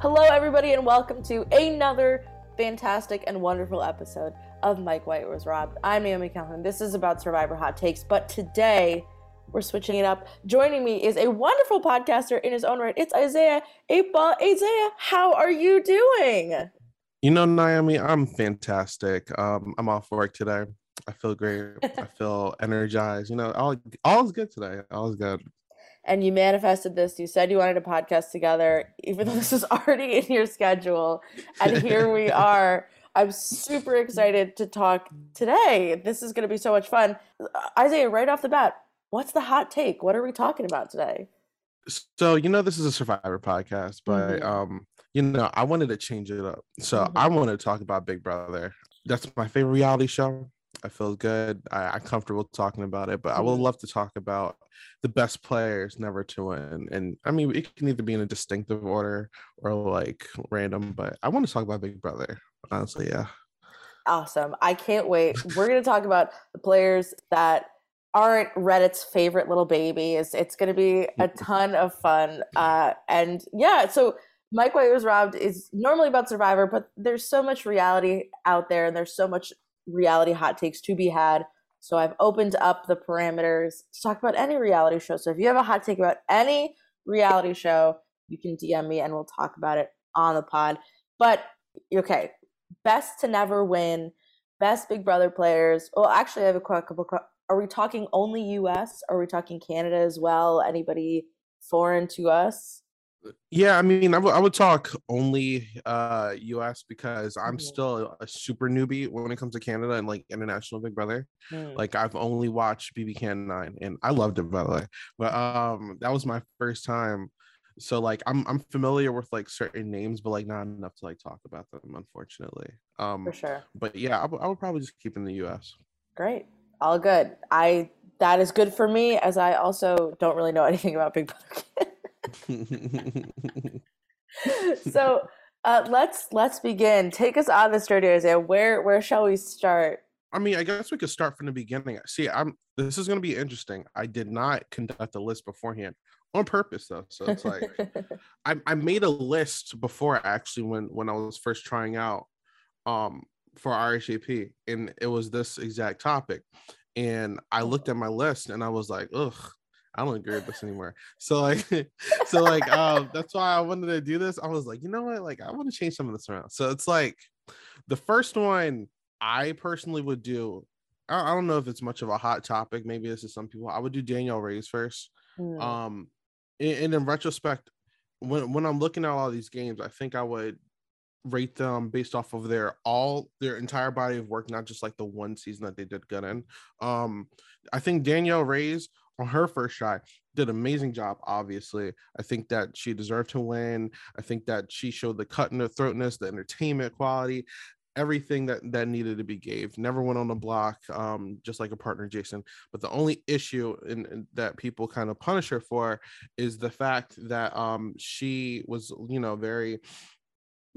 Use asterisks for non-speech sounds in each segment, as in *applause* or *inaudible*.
Hello, everybody, and welcome to another fantastic and wonderful episode of Mike White Was Robbed. I'm Naomi Calhoun. This is about Survivor Hot Takes, but today we're switching it up. Joining me is a wonderful podcaster in his own right. It's Isaiah Ball. Isaiah, how are you doing? You know, Naomi, I'm fantastic. Um, I'm off work today. I feel great. *laughs* I feel energized. You know, all all's good today. All's good. And you manifested this. You said you wanted a podcast together, even though this was already in your schedule. And here we *laughs* are. I'm super excited to talk today. This is going to be so much fun. Isaiah, right off the bat, what's the hot take? What are we talking about today? So, you know, this is a survivor podcast, but mm-hmm. um, you know, I wanted to change it up. So mm-hmm. I want to talk about Big Brother. That's my favorite reality show. I feel good. I, am comfortable talking about it, but I would mm-hmm. love to talk about the best players never to win. And I mean, it can either be in a distinctive order or like random, but I want to talk about Big Brother. Honestly, yeah. Awesome. I can't wait. We're going *laughs* to talk about the players that aren't Reddit's favorite little babies. It's going to be a ton of fun. Uh, and yeah, so Mike White was robbed is normally about Survivor, but there's so much reality out there and there's so much reality hot takes to be had. So I've opened up the parameters to talk about any reality show. So if you have a hot take about any reality show, you can DM me and we'll talk about it on the pod. But okay, best to never win, best Big Brother players. Well, actually, I have a couple. Are we talking only U.S? Are we talking Canada as well? Anybody foreign to us? Yeah, I mean, I, w- I would talk only uh US because I'm mm-hmm. still a super newbie when it comes to Canada and like international Big Brother. Mm. Like I've only watched BB Can 9 and I loved it by the way. But um that was my first time. So like I'm I'm familiar with like certain names, but like not enough to like talk about them, unfortunately. Um For sure. But yeah, I, w- I would probably just keep in the US. Great. All good. I that is good for me as I also don't really know *laughs* anything about Big Brother. *laughs* so uh, let's let's begin. Take us on this journey, Isaiah. Where where shall we start? I mean, I guess we could start from the beginning. See, I'm this is going to be interesting. I did not conduct a list beforehand on purpose, though. So it's like *laughs* I, I made a list before actually when when I was first trying out um for RHAP, and it was this exact topic. And I looked at my list and I was like, ugh, I don't agree with this anymore. So like, *laughs* so like, um, that's why I wanted to do this. I was like, you know what? Like, I want to change some of this around. So it's like, the first one I personally would do. I, I don't know if it's much of a hot topic. Maybe this is some people. I would do Danielle Reyes first. Mm. Um, and, and in retrospect, when when I'm looking at all these games, I think I would rate them based off of their all their entire body of work, not just like the one season that they did good in. Um, I think Danielle Reyes on her first shot did amazing job obviously. I think that she deserved to win. I think that she showed the cut in the throatness the entertainment quality everything that that needed to be gave. Never went on the block um just like a partner jason. But the only issue in, in, that people kind of punish her for is the fact that um she was you know very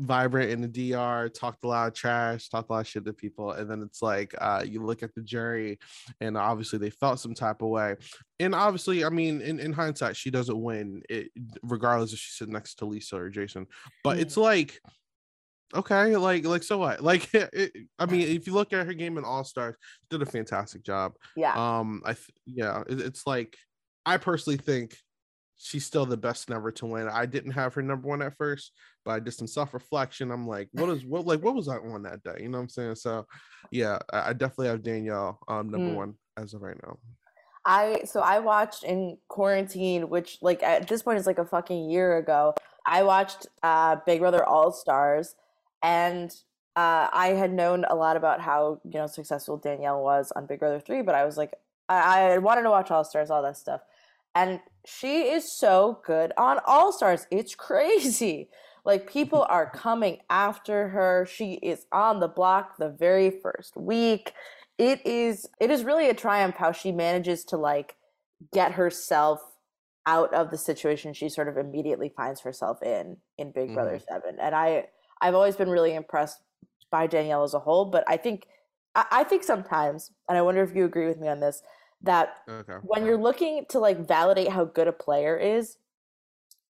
vibrant in the DR, talked a lot of trash, talked a lot of shit to people, and then it's like uh, you look at the jury, and obviously they felt some type of way, and obviously, I mean, in, in hindsight, she doesn't win, it, regardless if she's sitting next to Lisa or Jason, but it's like. Okay, like like so what? *laughs* Like it, I mean, if you look at her game in All Stars, did a fantastic job. Yeah. Um, I th- yeah, it, it's like I personally think she's still the best never to win. I didn't have her number one at first, but I did some self reflection. I'm like, what is what like what was I on that day? You know what I'm saying? So yeah, I, definitely have Danielle um number mm. one as of right now. I so I watched in quarantine, which like at this point is like a fucking year ago. I watched uh Big Brother All Stars and uh, I had known a lot about how you know successful Danielle was on Big Brother Three, but I was like, I, I wanted to watch All Stars, all that stuff, and she is so good on All Stars. It's crazy. Like people are *laughs* coming after her. She is on the block the very first week. It is it is really a triumph how she manages to like get herself out of the situation she sort of immediately finds herself in in Big mm-hmm. Brother 7. And I I've always been really impressed by Danielle as a whole, but I think I, I think sometimes, and I wonder if you agree with me on this, that okay. when you're looking to like validate how good a player is,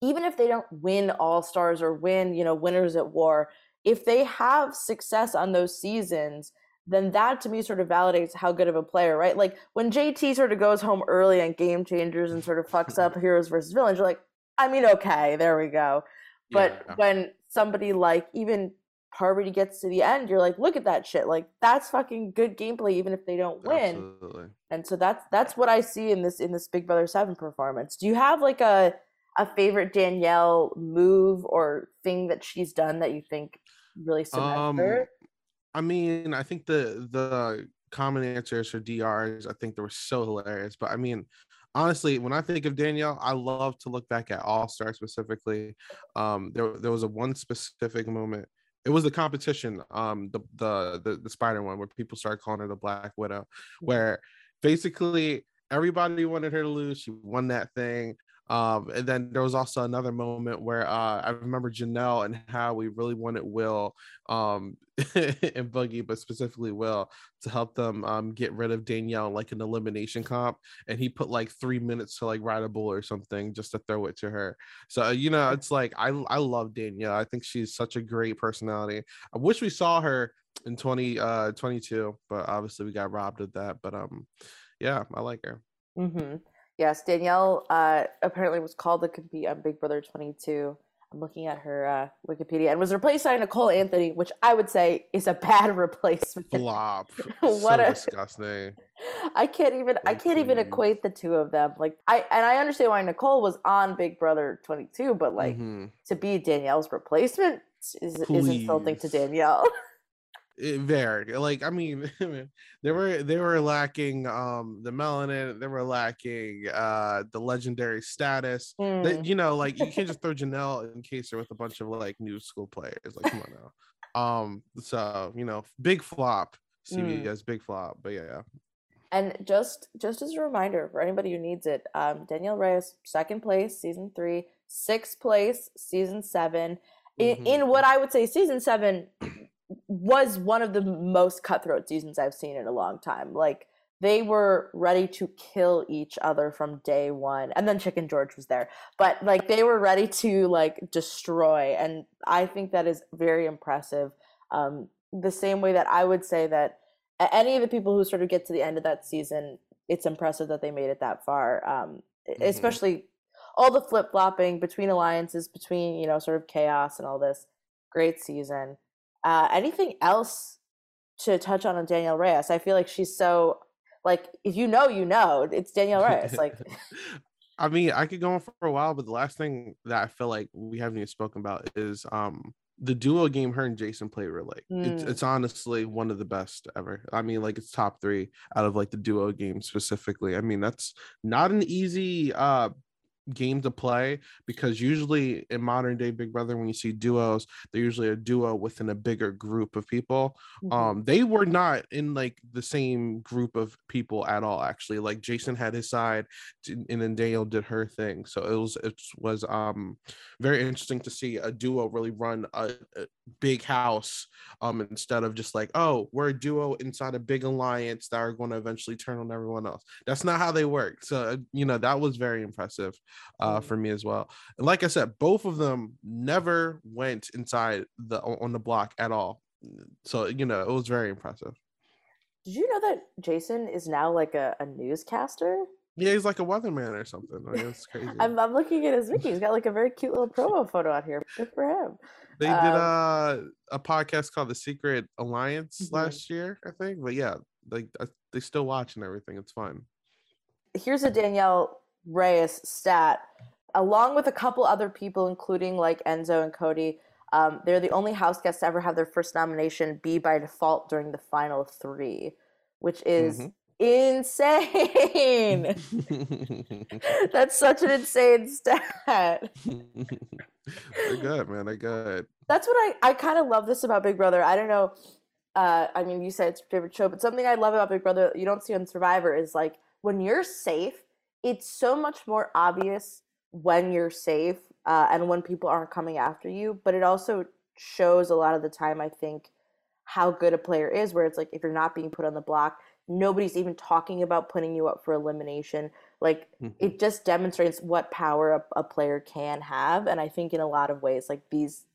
even if they don't win all stars or win, you know, winners at war, if they have success on those seasons, then that to me sort of validates how good of a player, right? Like when JT sort of goes home early on game changers and sort of fucks up *laughs* heroes versus villains, you're like, I mean, okay, there we go. But yeah. when somebody like even Parvati gets to the end, you're like, look at that shit. Like that's fucking good gameplay, even if they don't win. Absolutely. And so that's that's what I see in this in this Big Brother Seven performance. Do you have like a a favorite Danielle move or thing that she's done that you think really cements um, her? I mean, I think the the common answers for DRs, I think they were so hilarious. But I mean, honestly, when I think of Danielle, I love to look back at All Star specifically. Um, there there was a one specific moment. It was the competition, um, the the the, the spider one where people started calling her the Black Widow, where basically everybody wanted her to lose. She won that thing. Um, and then there was also another moment where uh, I remember Janelle and Howie really wanted Will um, *laughs* and Boogie, but specifically Will, to help them um, get rid of Danielle like an elimination comp. And he put like three minutes to like ride a bull or something just to throw it to her. So, you know, it's like I, I love Danielle. I think she's such a great personality. I wish we saw her in 20 uh 22 but obviously we got robbed of that but um yeah i like her mm-hmm. Yes, Danielle uh, apparently was called to compete on Big Brother 22. I'm looking at her uh, Wikipedia and was replaced by Nicole Anthony, which I would say is a *laughs* bad replacement. Flop. *laughs* what so a, disgusting. *laughs* I can't even I can't even equate the two of them. Like I and I understand why Nicole was on Big Brother 22, but like mm-hmm. to be Danielle's replacement is, is insulting to Danielle. It varied. Like I mean, *laughs* they were they were lacking um the melanin, they were lacking uh the legendary status. Mm. That you know, like you can't just throw *laughs* Janelle in case with a bunch of like new school players. Like come on now. Um, so you know, big flop. CBS mm. big flop, but yeah. And just just as a reminder for anybody who needs it, um, Danielle Reyes, second place, season three, sixth place, season seven. In, mm-hmm. in what I would say, season seven was one of the most cutthroat seasons I've seen in a long time. Like they were ready to kill each other from day one. And then Chicken George was there. But like they were ready to like destroy. And I think that is very impressive. Um, the same way that I would say that any of the people who sort of get to the end of that season, it's impressive that they made it that far. Um, mm-hmm. Especially all the flip flopping between alliances, between, you know, sort of chaos and all this. Great season. Uh, anything else to touch on on Danielle Reyes? I feel like she's so like if you know, you know. It's Danielle Reyes. Like, *laughs* I mean, I could go on for a while, but the last thing that I feel like we haven't even spoken about is um the duo game her and Jason play relate. Mm. It's, it's honestly one of the best ever. I mean, like it's top three out of like the duo game specifically. I mean, that's not an easy uh game to play because usually in modern day big brother when you see duos they're usually a duo within a bigger group of people. Mm-hmm. um they were not in like the same group of people at all actually. Like jason had his side and then Danielle did her thing. So it was it was um very interesting to see a duo really run a, a big house um instead of just like oh we're a duo inside a big alliance that are going to eventually turn on everyone else that's not how they work so you know that was very impressive uh, mm-hmm. for me as well. And like I said, both of them never went inside the on the block at all. So you know, it was very impressive. Did you know that Jason is now like a, a newscaster? Yeah, he's like a weatherman or something. I mean, it's crazy. I'm, I'm looking at his wiki. He's got like a very cute little promo photo out here. Good for him. They um, did uh, a podcast called The Secret Alliance mm-hmm. last year, I think. But yeah, like they still watch and everything. It's fun. Here's a Danielle Reyes stat, along with a couple other people, including like Enzo and Cody. Um, they're the only house guests to ever have their first nomination be by default during the final three, which is mm-hmm. Insane. *laughs* That's such an insane stat. they're good, man. They're good. That's what I, I kind of love this about Big Brother. I don't know. Uh, I mean, you said it's your favorite show, but something I love about Big Brother you don't see on Survivor is like when you're safe, it's so much more obvious when you're safe uh, and when people aren't coming after you but it also shows a lot of the time i think how good a player is where it's like if you're not being put on the block nobody's even talking about putting you up for elimination Like Mhm. it just demonstrates what power a, a player can have, and I think in a lot of ways, like these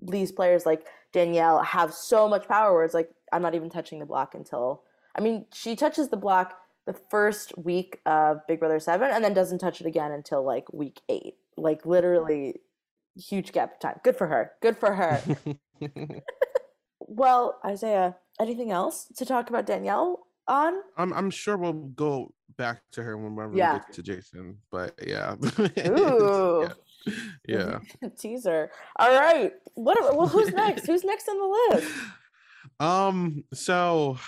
these players like Danielle have so much power where it's like I'm not even touching the block until I mean she touches the block the first week of Big Brother 7 and then doesn't touch it again until like week 8. Like literally huge gap of time. Good for her. Good for her. *laughs* well, Isaiah, anything else to talk about Danielle on? I'm I'm sure we'll go back to her whenever Yeah. we get to Jason, but yeah. *laughs* Ooh. yeah. yeah. *laughs* Teaser. All right. What well, who's next? Who's next on the list? *sighs* Um, so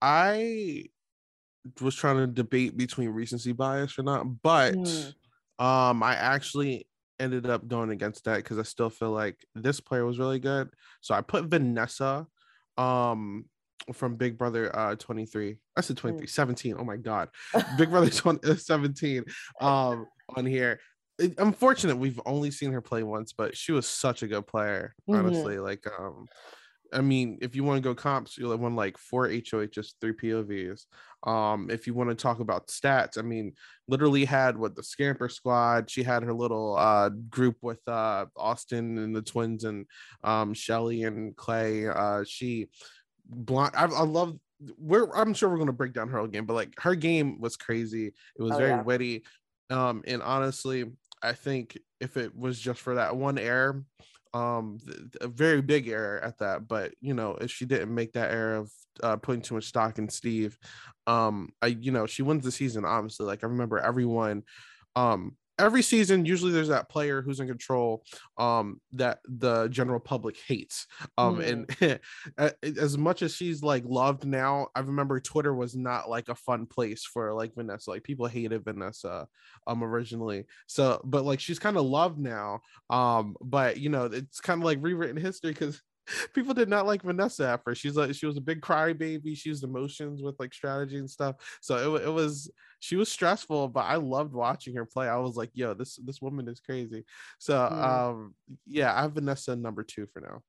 I was trying to debate between recency bias or not, but Mm. um I actually ended up going against that because I still feel like this player was really good. So I put Vanessa um from Big Brother uh 23. I said 23, 17. Oh my god. *laughs* Big Brother 20, uh, 17 um on here. It- unfortunate we've only seen her play once, but she was such a good player, Mhm. honestly. Like um I mean, if you want to go comps, you'll have won like four HOHs, three POVs. Um, if you want to talk about stats, I mean, literally had what the Scamper Squad. She had her little uh group with uh Austin and the twins and um Shelly and Clay. Uh, she blind. I, I love. We're I'm sure we're gonna break down her whole game, but like her game was crazy. It was Oh, very yeah. witty. Um, and honestly, I think if it was just for that one error, um, a very big error at that, but you know, if she didn't make that error of uh, putting too much stock in Steve, um, I you know she wins the season. Obviously, like I remember everyone, um, every season usually there's that player who's in control, um, that the general public hates, um, and *laughs* as much as she's like loved now, I remember Twitter was not like a fun place for like Vanessa. Like people hated Vanessa um originally. So but like she's kind of loved now. Um, but you know, it's kind of like rewritten history because people did not like Vanessa at first. She's like she was a big crybaby. She used emotions with like strategy and stuff. So it, it was she was stressful, but I loved watching her play. I was like, yo, this this woman is crazy. So Mm. um yeah, I have Vanessa number two for now.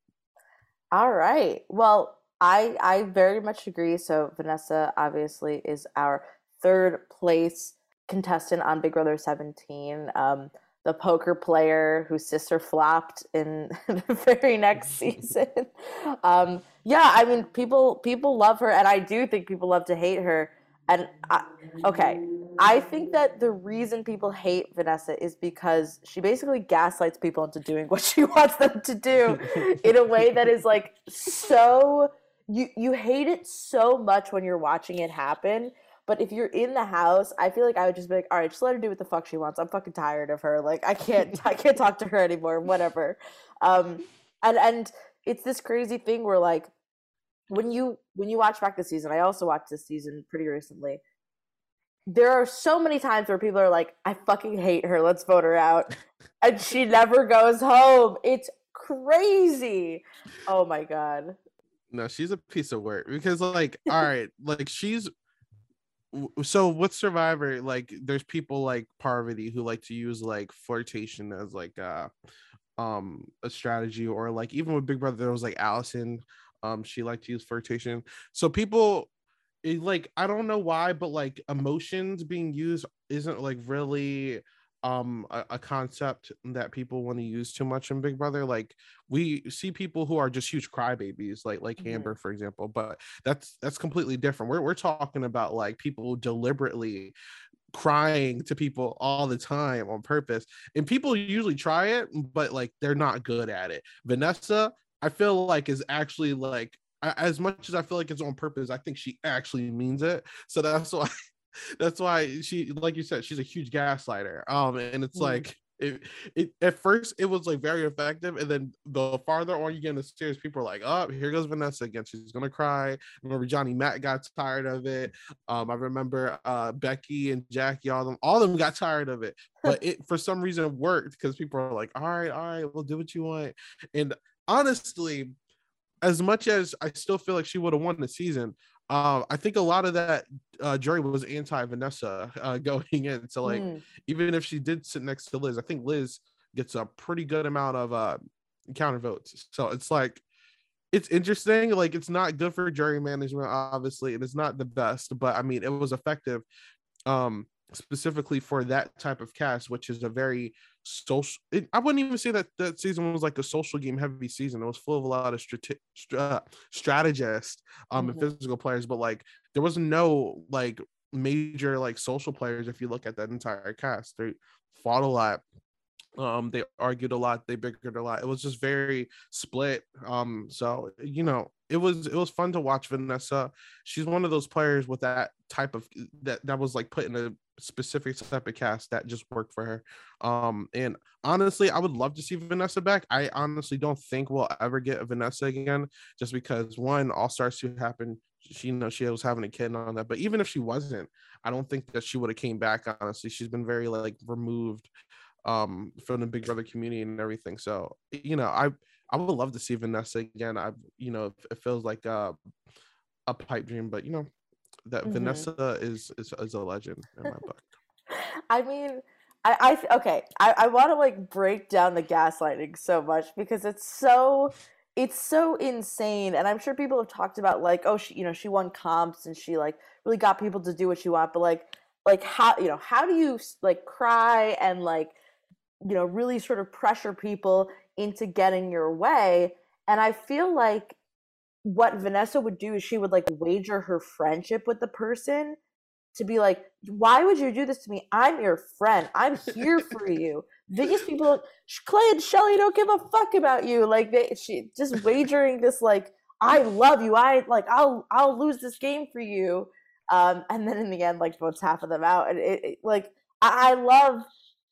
All right. Well, I I very much agree. So Vanessa obviously is our third place contestant on Big Brother 17. Um, the poker player whose sister flopped in *laughs* the very next *laughs* season. Um, yeah, I mean, people people love her, and I do think people love to hate her. And I, okay, I think that the reason people hate Vanessa is because she basically gaslights people into doing *laughs* what she wants them to do in a way that is like so you you hate it so much when you're watching it happen but if you're in the house i feel like i would just be like all right just let her do what the fuck she wants. I'm fucking tired of her. Like i can't i *laughs* can't talk to her anymore. Whatever. Um and and it's this crazy thing where like when you when you watch back the season i also watched this season pretty recently. There are so many times where people are like i fucking hate her. Let's vote her out. *laughs* And she never goes home. It's crazy. Oh my god. No, she's a piece of work because, like, all right, like she's so with Survivor, like, there's people like Parvati who like to use like flirtation as like uh um a strategy, or like even with Big Brother, there was like Allison, um, she liked to use flirtation. So people, it, like, I don't know why, but like emotions being used isn't like really um a, a concept that people want to use too much in Big Brother. Like we see people who are just huge crybabies, like like Mhm. Amber, for example. But that's that's completely different. We're we're talking about like people deliberately crying to people all the time on purpose, and people usually try it, but like they're not good at it. Vanessa, I feel like is actually like as much as I feel like it's on purpose, I think she actually means it. So that's *laughs* why *laughs* that's why she like you said she's a huge gaslighter. Um and it's Mm. like it, it at first it was like very effective and then the farther on you get in the series people are like oh here goes vanessa again. She's gonna cry. I remember Johnny Mac got tired of it. Um i remember uh becky and jackie all them all of them got tired of it. *laughs* But it for some reason worked because people are like all right all right we'll do what you want. And honestly as much as i still feel like she would have won the season uh, I think a lot of that uh, jury was anti Vanessa uh, *laughs* going in. So like, Mm. even if she did sit next to Liz, I think Liz gets a pretty good amount of uh, counter votes. So it's like, it's interesting. Like, it's not good for jury management, obviously, and it's not the best, but I mean, it was effective. Um, specifically for that type of cast, which is a very social. It, I wouldn't even say that that season was like a social game heavy season. It was full of a lot of strate- uh, strategists um, mm-hmm. and physical players, but like there was no like major like social players. If you look at that entire cast, they fought a lot. Um, they argued a lot. They bickered a lot. It was just very split. Um, so you know, it was it was fun to watch Vanessa. She's one of those players with that type of that that was like put in a specific type of cast that just worked for her. Um, and honestly, I would love to see Vanessa back. I honestly don't think we'll ever get a Vanessa again, just because one All Stars two happened. She you know she was having a kid on that, but even if she wasn't, I don't think that she would have came back. Honestly, she's been very like removed um from the Big Brother community and everything. So you know, I I would love to see Vanessa again. I you know it feels like a a pipe dream, but you know that mm-hmm. Vanessa is, is is a legend in my book. *laughs* I mean, I I okay. I I want to like break down the gaslighting so much because it's so it's so insane and i'm sure people have talked about like oh she you know she won comps and she like really got people to do what she want but like like how you know how do you like cry and like you know really sort of pressure people into getting your way and i feel like what vanessa would do is she would like wager her friendship with the person to be like why would you do this to me? I'm your friend. I'm here *laughs* for you. These people clay and shelly don't give a fuck about you. Like they she just wagering this like i love you. I like i'll i'll lose this game for you. Um and then in the end like votes half of them out and it, it like I, I love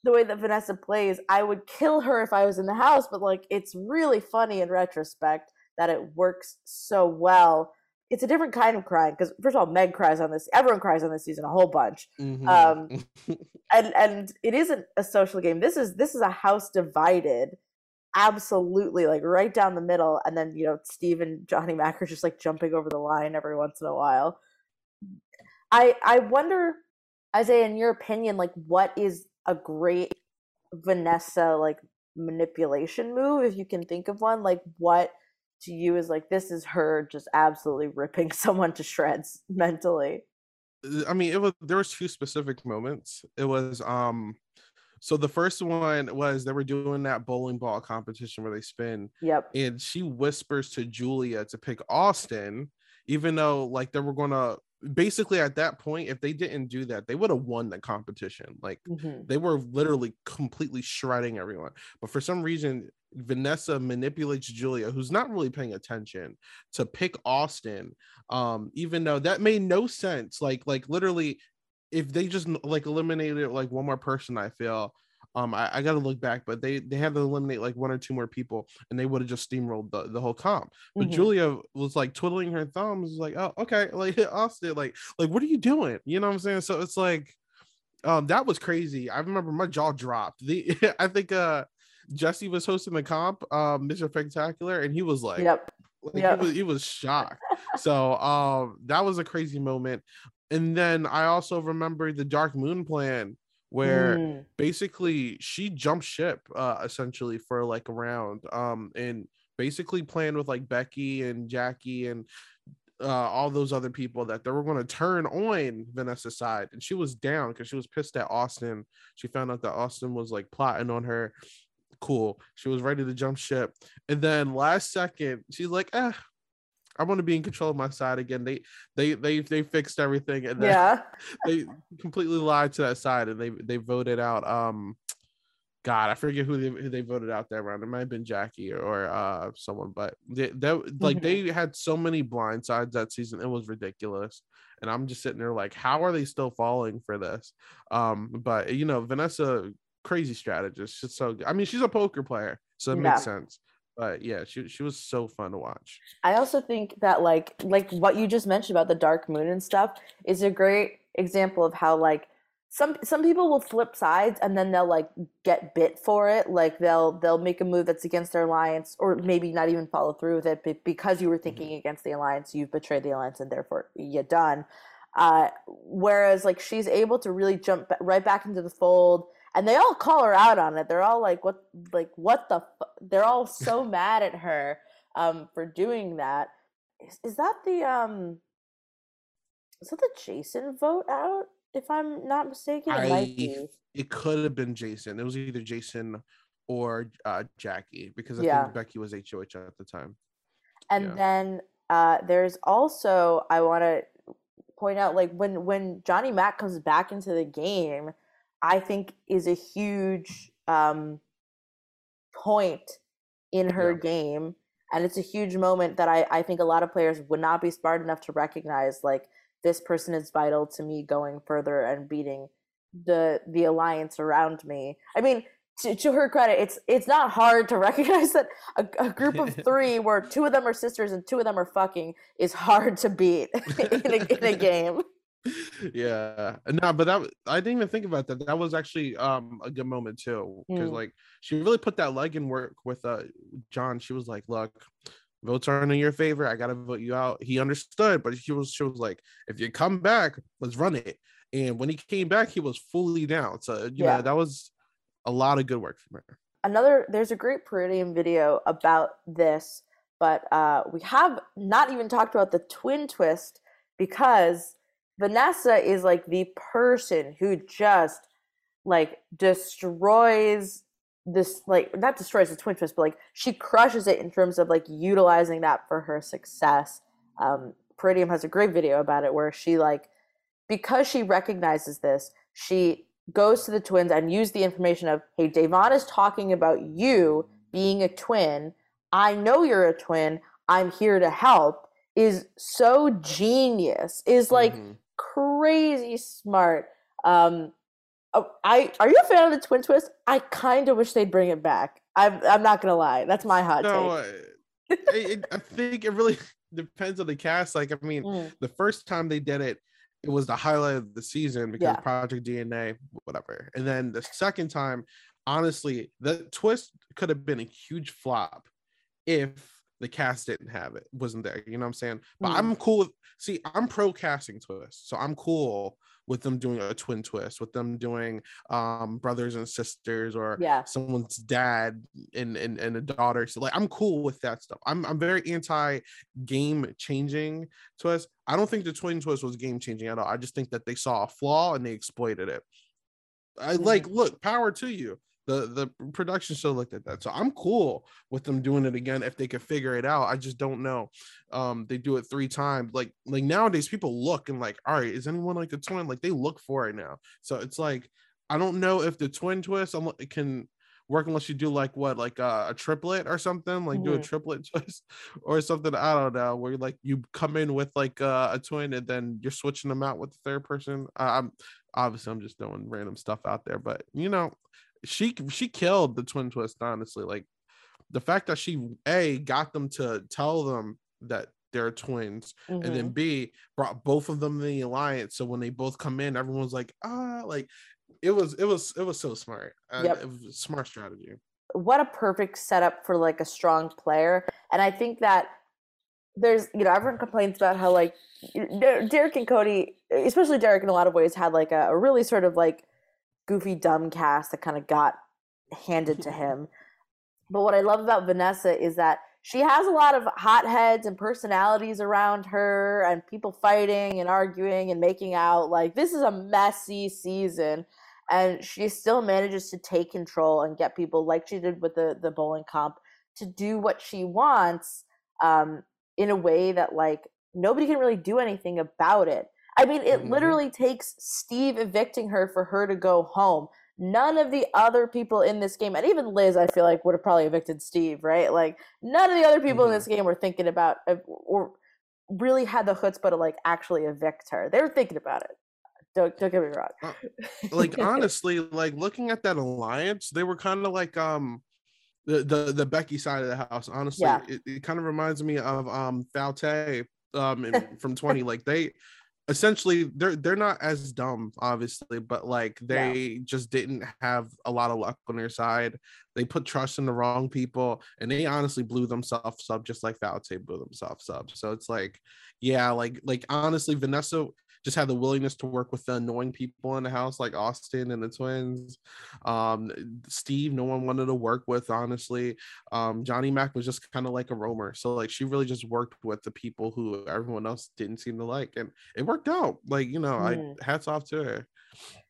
the way that Vanessa plays, I would kill her if I was in the house, but like it's really funny in retrospect that it works so well. It's a different kind of crying because first of all, Meg cries on this. Everyone cries on this season a whole bunch, mm-hmm. um, *laughs* and and it isn't a social game. This is this is a house divided, absolutely like right down the middle. And then you know Steve and Johnny Mac are just like jumping over the line every once in a while. I I wonder, Isaiah, in your opinion, like what is a great Vanessa like manipulation move if you can think of one like what to you is like this is her just absolutely ripping *laughs* someone to shreds mentally? I mean it was there was two specific moments. It was um so the first one was they were doing that bowling ball competition where they spin yep. and she whispers to julia to pick austin even though like they were gonna basically at that point if they didn't do that they would have won the competition like mm-hmm. they were literally completely shredding everyone but for some reason vanessa manipulates julia who's not really paying attention to pick austin um even though that made no sense like like literally if they just like eliminated like one more person i feel um, I, I got to look back, but they they had to eliminate like one or two more people, and they would have just steamrolled the, the whole comp. But mm-hmm. Julia was like twiddling her thumbs, like, oh, okay, *laughs* like Austin, like, like what are you doing? You know what I'm saying? So it's like, um, that was crazy. I remember my jaw dropped. The *laughs* I think uh Jessie was hosting the comp, um, Mr. Pectacular, and he was like, yep. Like, yep. He was he was shocked. *laughs* so um that was a crazy moment. And then I also remember the Dark Moon plan where mm. basically she jumped ship uh essentially for like a round um and basically playing with like Becky and Jackie and uh, all those other people that they were going to turn on Vanessa's side, and she was down because she was pissed at Austin. She found out that Austin was like plotting on her. Cool. She was ready to jump ship, and then last second, she's like, "Eh, I want to be in control of my side again. They they they they fixed everything and yeah. *laughs* they completely lied to that side and they they voted out um God, I forget who they, who they voted out that round. It might have been Jackie or, or uh someone, but they, they like mm-hmm. they had so many blind sides that season. It was ridiculous. And I'm just sitting there like, how are they still falling for this? Um, but you know, Vanessa, crazy strategist. She's so I mean, she's a poker player, so it yeah. makes sense but yeah she, she was so fun to watch i also think that like like what you just mentioned about the dark moon and stuff is a great example of how like some some people will flip sides and then they'll like get bit for it like they'll they'll make a move that's against their alliance or maybe not even follow through with it but because you were mm-hmm. thinking mm-hmm. against the alliance you've betrayed the alliance and therefore you're done uh, whereas like she's able to really jump right back into the fold and they all call her out on it. They're all like, "What? Like what the?" They're all so *laughs* mad at her um, for doing that. Is, is that the um? Is that the Jason vote out? if I'm not mistaken. It I, might be. It could have been Jason. It was either Jason or uh, Jackie because I yeah. think Becky was HOH at the time. And yeah. then uh, there's also I want to point out like when when Johnny Mac comes back into the game, I think is a huge um, point in her yeah. game, and it's a huge moment that I I think a lot of players would not be smart enough to recognize. Like this person is vital to me going further and beating the the alliance around me. I mean, to, to, her credit, it's it's not hard to *laughs* recognize that a, a, group of *laughs* three where two of them are sisters and two of them are fucking is hard to beat *laughs* in, a, in a game. Yeah, no, but that I didn't even think about that. That was actually um a good moment too, because mm. like she really put that leg in work with uh John. She was like, "Look, votes aren't in your favor. I gotta vote you out." He understood, but she was she was like, "If you come back, let's run it." And when he came back, he was fully down. So you yeah. know that was a lot of good work from her. Another, there's a great Peridium video about this, but uh, we have not even talked about the twin twist because Vanessa is like the person who just like destroys this like not destroys the twin twist but like she crushes it in terms of like utilizing that for her success um peridium has a great video about it where she like because she recognizes this she goes to the twins and use the information of, hey, Da'Vonne is talking about you being a twin. I know you're a twin. I'm here to help. Is so genius. Is like mm-hmm. Crazy smart. Um, oh, I are you a fan of the twin twist? I kind of wish they'd bring it back. I'm I'm not gonna lie. That's my hot no, take. it, I think it really *laughs* depends on the cast. Like, I mean, mm. the first time they did it, it was the highlight of the season because yeah. Project DNA, whatever. And then the second time, honestly, the twist could have been a huge flop if the cast didn't have it, wasn't there. You know what I'm saying? But mm. I'm cool with see, I'm pro casting twist, so I'm cool with them doing a twin twist, with them doing um brothers and sisters or yeah. someone's dad and, and and a daughter. So like I'm cool with that stuff. I'm I'm very anti game changing twist. I don't think the twin twist was game changing at all. I just think that they saw a flaw and they exploited it. I mm-hmm. like look, power to you the the production still looked at that. So i'm cool with them doing it again if they could figure it out. I just don't know. Um they do it three times. Like like nowadays people look and like all right is anyone like the twin? Like they look for it now. So it's like i don't know if the twin twist can work unless you do like what like uh, a triplet or something like mm-hmm. do a mm-hmm. triplet *laughs* twist or something i don't know where like you come in with like uh, a twin and then you're switching them out with the third person. I'm obviously i'm just throwing random stuff out there but you know she she killed the twin twist honestly like the fact that she a got them to tell them that they're twins mm-hmm. and then mm-hmm. b brought both of them in the alliance so when they both come in everyone's like ah like it was it was it was so smart yep. it was smart strategy what a perfect setup for like a strong player and i think that there's you know everyone complains about how like Derrick and cody especially Derrick in a lot of ways had like a, a really sort of like goofy dumb cast that kind of got handed to *laughs* him. But what I love about Vanessa is that she has a lot of hotheads and personalities around her and people fighting and arguing and making out. Like this is a messy season. And she still manages to take control and get people like she did with the, the bowling comp to do what she wants um, in a way that like nobody can really do anything about it. I mean, it mm-hmm. literally takes Steve evicting her for her to go home. None of the other people in this game, and even Liz, I feel like would have probably evicted Steve, right? Like none of the other people mm-hmm. in this game were thinking about or really had the chutzpah to like actually evict her. They were thinking about it. Don't don't get me wrong. uh, like *laughs* honestly, like looking at that alliance, they were kind of like um the, the the Becky side of the house. Honestly, yeah. it, it kind of reminds me of um Foutte um *laughs* from 20 like they essentially they're they're not as dumb obviously but like they yeah. just didn't have a lot of luck on their side they put trust in the wrong people and they honestly blew themselves up just like Foutte blew themselves up so it's like yeah like like honestly Vanessa just had the willingness to work with the annoying people in the house, like Austin and the twins. Um, Steve, no one wanted to work with, honestly. Um, Johnny Mac was just kind of like a roamer. So like she really just worked with the people who everyone else didn't seem to like. And it worked out. Like, you know, mm. I hats off to her.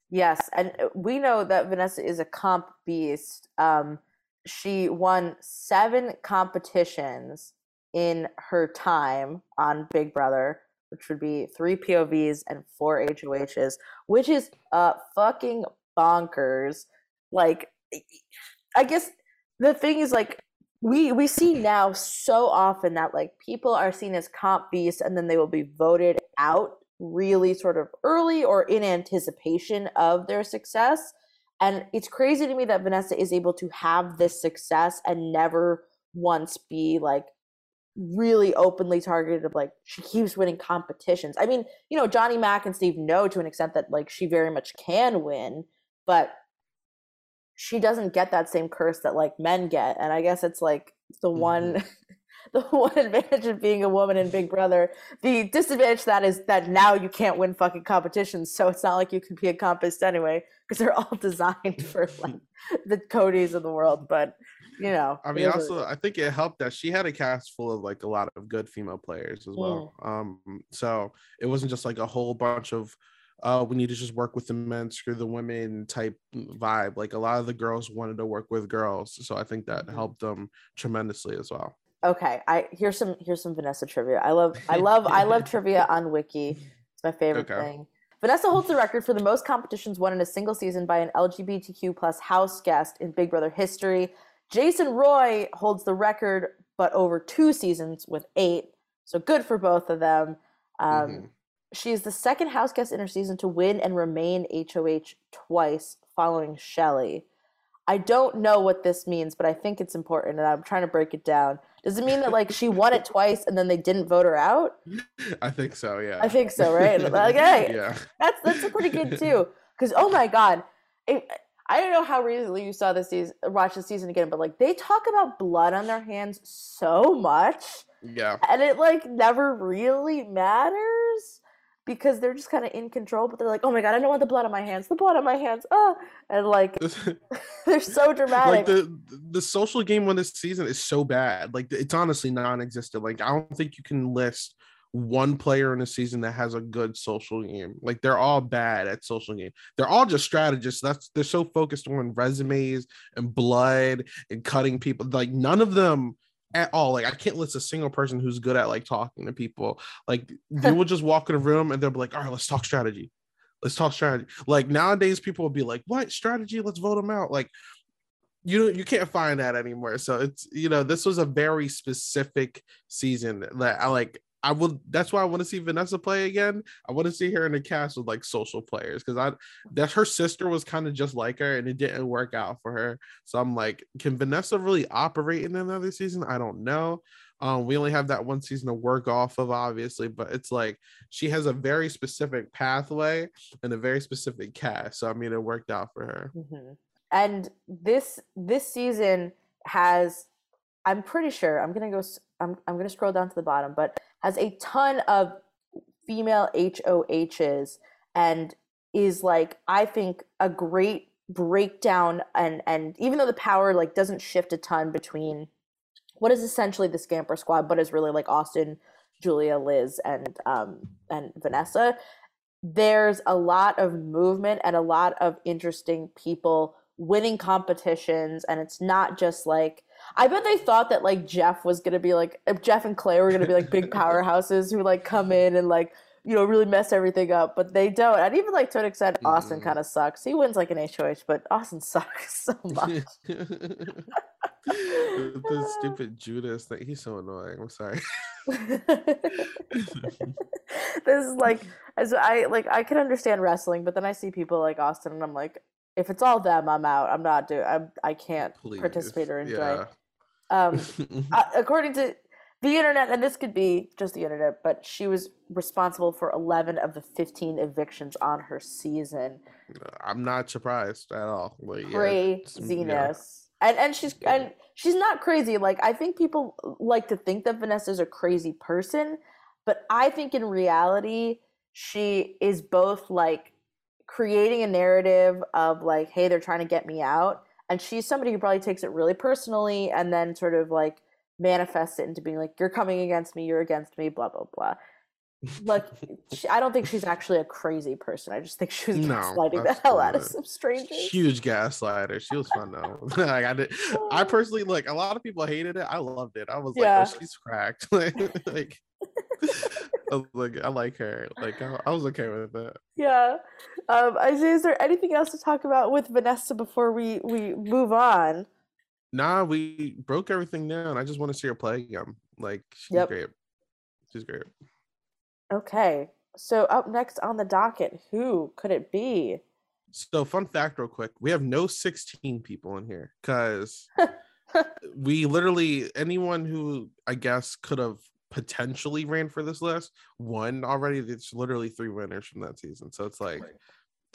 Yes, and uh, we know that Vanessa is a comp beast. Um, she won seven competitions in her time on Big Brother, which would be three POVs and four HOHs, which is uh fucking bonkers. Like, I guess the thing is like we we see now so often that like people are seen as comp beasts and then they will be voted out really sort of early or in anticipation of their success. And it's crazy to me that Vanessa is able to have this success and never once be like really openly targeted of like she keeps winning competitions. I mean, you know, Johnny Mac and Steve know to an extent that like she very much can win, but she doesn't get that same curse that like men get. And I guess it's like the mm-hmm. one *laughs* the one advantage of being a woman in Big Brother. The disadvantage that is that now you can't win fucking competitions, so it's not like you can be a compist anyway because they're all *laughs* designed for like the Codys of the world. But you know, I mean, also I think it helped that she had a cast full of like a lot of good female players as well. Mm. Um, so it wasn't just like a whole bunch of uh, we need to just work with the men, screw the women type vibe. Like a lot of the girls wanted to work with girls, so I think that mm-hmm. helped them tremendously as well. Okay, I here's some here's some Vanessa trivia. I love I love I love *laughs* trivia on Wiki. It's my favorite okay. thing. Vanessa holds the record for the most competitions won in a single season by an LGBTQ plus house guest in Big Brother history. Jason Roy holds the record, but over two seasons with eight. So good for both of them. Um, mm-hmm. She is the second house guest in her season to win and remain HOH twice, following Shelly. I don't know what this means, but I think it's important, and I'm trying to break it down. Does it mean that like she won it twice and then they didn't vote her out? I think so. Yeah. I think so. Right. *laughs* like, hey, yeah. That's that's a pretty good too. Because oh my god, it, I don't know how recently you saw this season, watch the season again, but like they talk about blood on their hands so much. Yeah. And it like never really matters because they're just kind of in control, but they're like, oh my god, I don't want the blood on my hands, the blood on my hands, oh, and like *laughs* *laughs* they're so dramatic. Like the the social game on this season is so bad, like it's honestly non-existent. Like I don't think you can list one player in a season that has a good social game. Like they're all bad at social game. They're all just strategists. That's they're so focused on resumes and blood and cutting people. Like none of them at all. Like I can't list a single person who's good at like talking to people. Like they *laughs* will just walk in a room and they'll be like, all right, let's talk strategy. Let's talk strategy. Like nowadays, people will be like, what strategy? Let's vote them out. Like you you can't find that anymore. So it's you know, this was a very specific season that I like I will. That's why I want to see Vanessa play again. I want to see her in the cast with like social players because I that her sister was kind of just like her and it didn't work out for her. So I'm like, can Vanessa really operate in another season? I don't know. Um, we only have that one season to work off of, obviously, but it's like she has a very specific pathway and a very specific cast. So I mean, it worked out for her. Mm-hmm. And this this season has, I'm pretty sure. I'm gonna go. I'm I'm gonna scroll down to the bottom, but has a ton of female HOHs and is like I think a great breakdown and and even though the power like doesn't shift a ton between what is essentially the scamper squad but is really like Austin, Julia, Liz and um and Vanessa there's a lot of movement and a lot of interesting people winning competitions and it's not just like I bet they thought that like Jeff was gonna be like Jeff and Clay were gonna be like big *laughs* powerhouses who like come in and like you know really mess everything up, but they don't. And even like to an extent, Austin mm. kind of sucks. He wins like an HOH, but Austin *laughs* sucks so much. *laughs* the stupid Judas that he's so annoying. I'm sorry. this is like as I like I can understand wrestling, but then I see people like Austin and I'm like, if it's all them, I'm out. I'm not doing. I'm. I can't Please. participate or enjoy. Yeah. Um, *laughs* uh, according to the internet, and this could be just the internet, but she was responsible for 11 of the 15 evictions on her season. I'm not surprised at all. But Craziness. Yeah, And and she's and she's not crazy. Like I think people like to think that Vanessa's a crazy person, but I think in reality she is both like creating a narrative of like, hey, they're trying to get me out. And she's somebody who probably takes it really personally and then sort of like manifests it into being like, you're coming against me, you're against me, blah, blah, blah. Like, *laughs* she, I don't think she's actually a crazy person. I just think she was No, gaslighting the hell out of some strangers. Huge gaslighter. She was fun though. *laughs* like I did. I oh. personally like a lot of people hated it. I loved it. I was like, oh, Yeah. oh, she's cracked. *laughs* like, like, *laughs* I was like, I like her. Like I, I was okay with that. Yeah. Um, Isaiah, is there anything else to talk about with Vanessa before we, we move on? Nah, we broke everything down. I just want to see her play again. Like she's Yep. great. She's great. Okay. So up next on the docket, who could it be? So fun fact real quick. We have no 16 people in here because *laughs* we literally anyone who I guess could have potentially ran for this list won already. It's literally three winners from that season. So it's like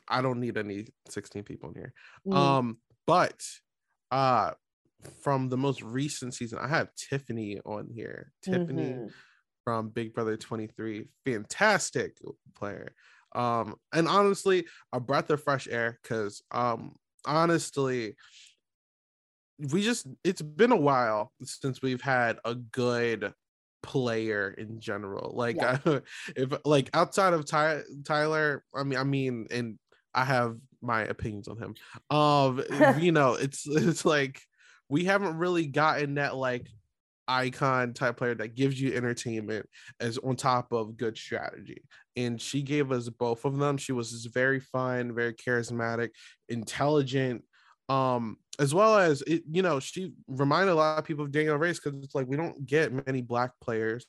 I don't need any 16 people in here. Mm, Um, but uh from the most recent season, I have Tiffany on here. Tiffany mhm. from Big Brother 23. Fantastic player. Um, and honestly, a breath of fresh air because um honestly, we just it's been a while since we've had a good player in general. Like Yeah. *laughs* if like outside of Ty- Tyler, I mean I mean and I have my opinions on him. Um *laughs* you know, it's *laughs* it's like we haven't really gotten that like icon type player that gives you entertainment as on top of good strategy. And she gave us both of them. She was very fun, very charismatic, intelligent, um, as well as it, you know, she reminded a lot of people of Danielle Reyes because it's like we don't get many black players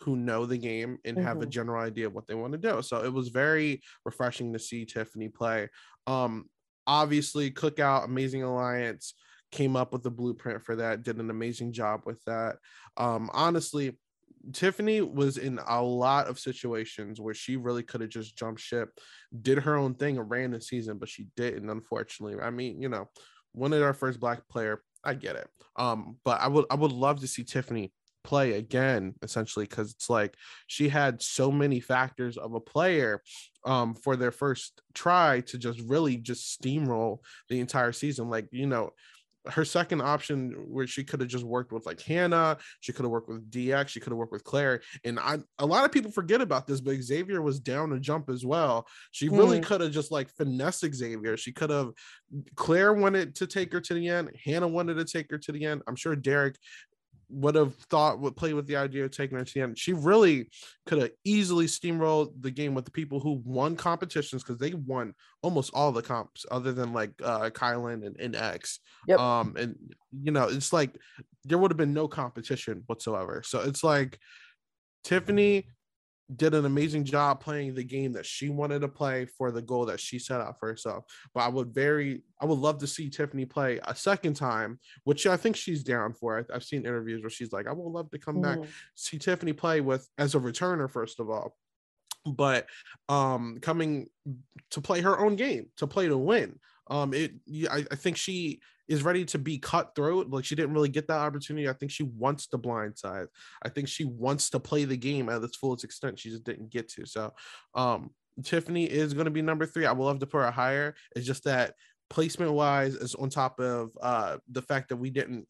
who know the game and have a Mhm. general idea of what they want to do. So it was very refreshing to see Tiffany play. Um, obviously, Cookout, Amazing Alliance came up with the blueprint for that, did an amazing job with that. Um, honestly, Tiffany was in a lot of situations where she really could have just jumped ship, did her own thing and ran the season, but she didn't, unfortunately. I mean, you know, wanted our first black player. I get it. Um, but I would I would love to see Tiffany play again, essentially, because it's like she had so many factors of a player um for their first try to just really just steamroll the entire season. Like, you know, her second option where she could have just worked with like Hannah, she could have worked with DX, she could have worked with Claire. And I a lot of people forget about this, but Xavier was down to jump as well. She really Mm. could have just like finesse Xavier. She could have Claire wanted to take her to the end, Hannah wanted to take her to the end. I'm sure Derek would have thought would play with the idea of taking her to the end. She really could have easily steamrolled the game with the people who won competitions because they won almost all the comps other than like uh Kyland and, and X. Yep. Um and you know it's like there would have been no competition whatsoever. So it's like Tiffany did an amazing job playing the game that she wanted to play for the goal that she set out for herself. But I would very, I would love to see Tiffany play a second time, which I think she's down for. I've seen interviews where she's like, I would love to come back, Mhm. see Tiffany play with as a returner, first of all. But um coming to play her own game, to play to win. Um, it I, I think she is ready to be cutthroat. Like she didn't really get that opportunity. I think she wants to blindside. I think she wants to play the game at its fullest extent. She just didn't get to. So um Tiffany is going to be number three. I would love to put her higher. It's just that placement wise is on top of uh the fact that we didn't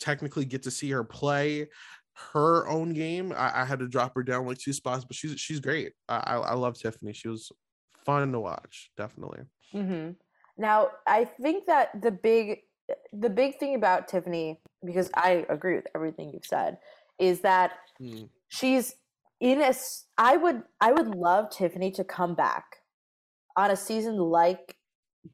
technically get to see her play her own game. I, I had to drop her down like two spots, but she's she's great. I, I I love Tiffany. She was fun to watch, definitely. hmm Now, I think that the big the big thing about Tiffany, because I agree with everything you've said, is that Mm. she's in a. I would I would love Tiffany to come back on a season like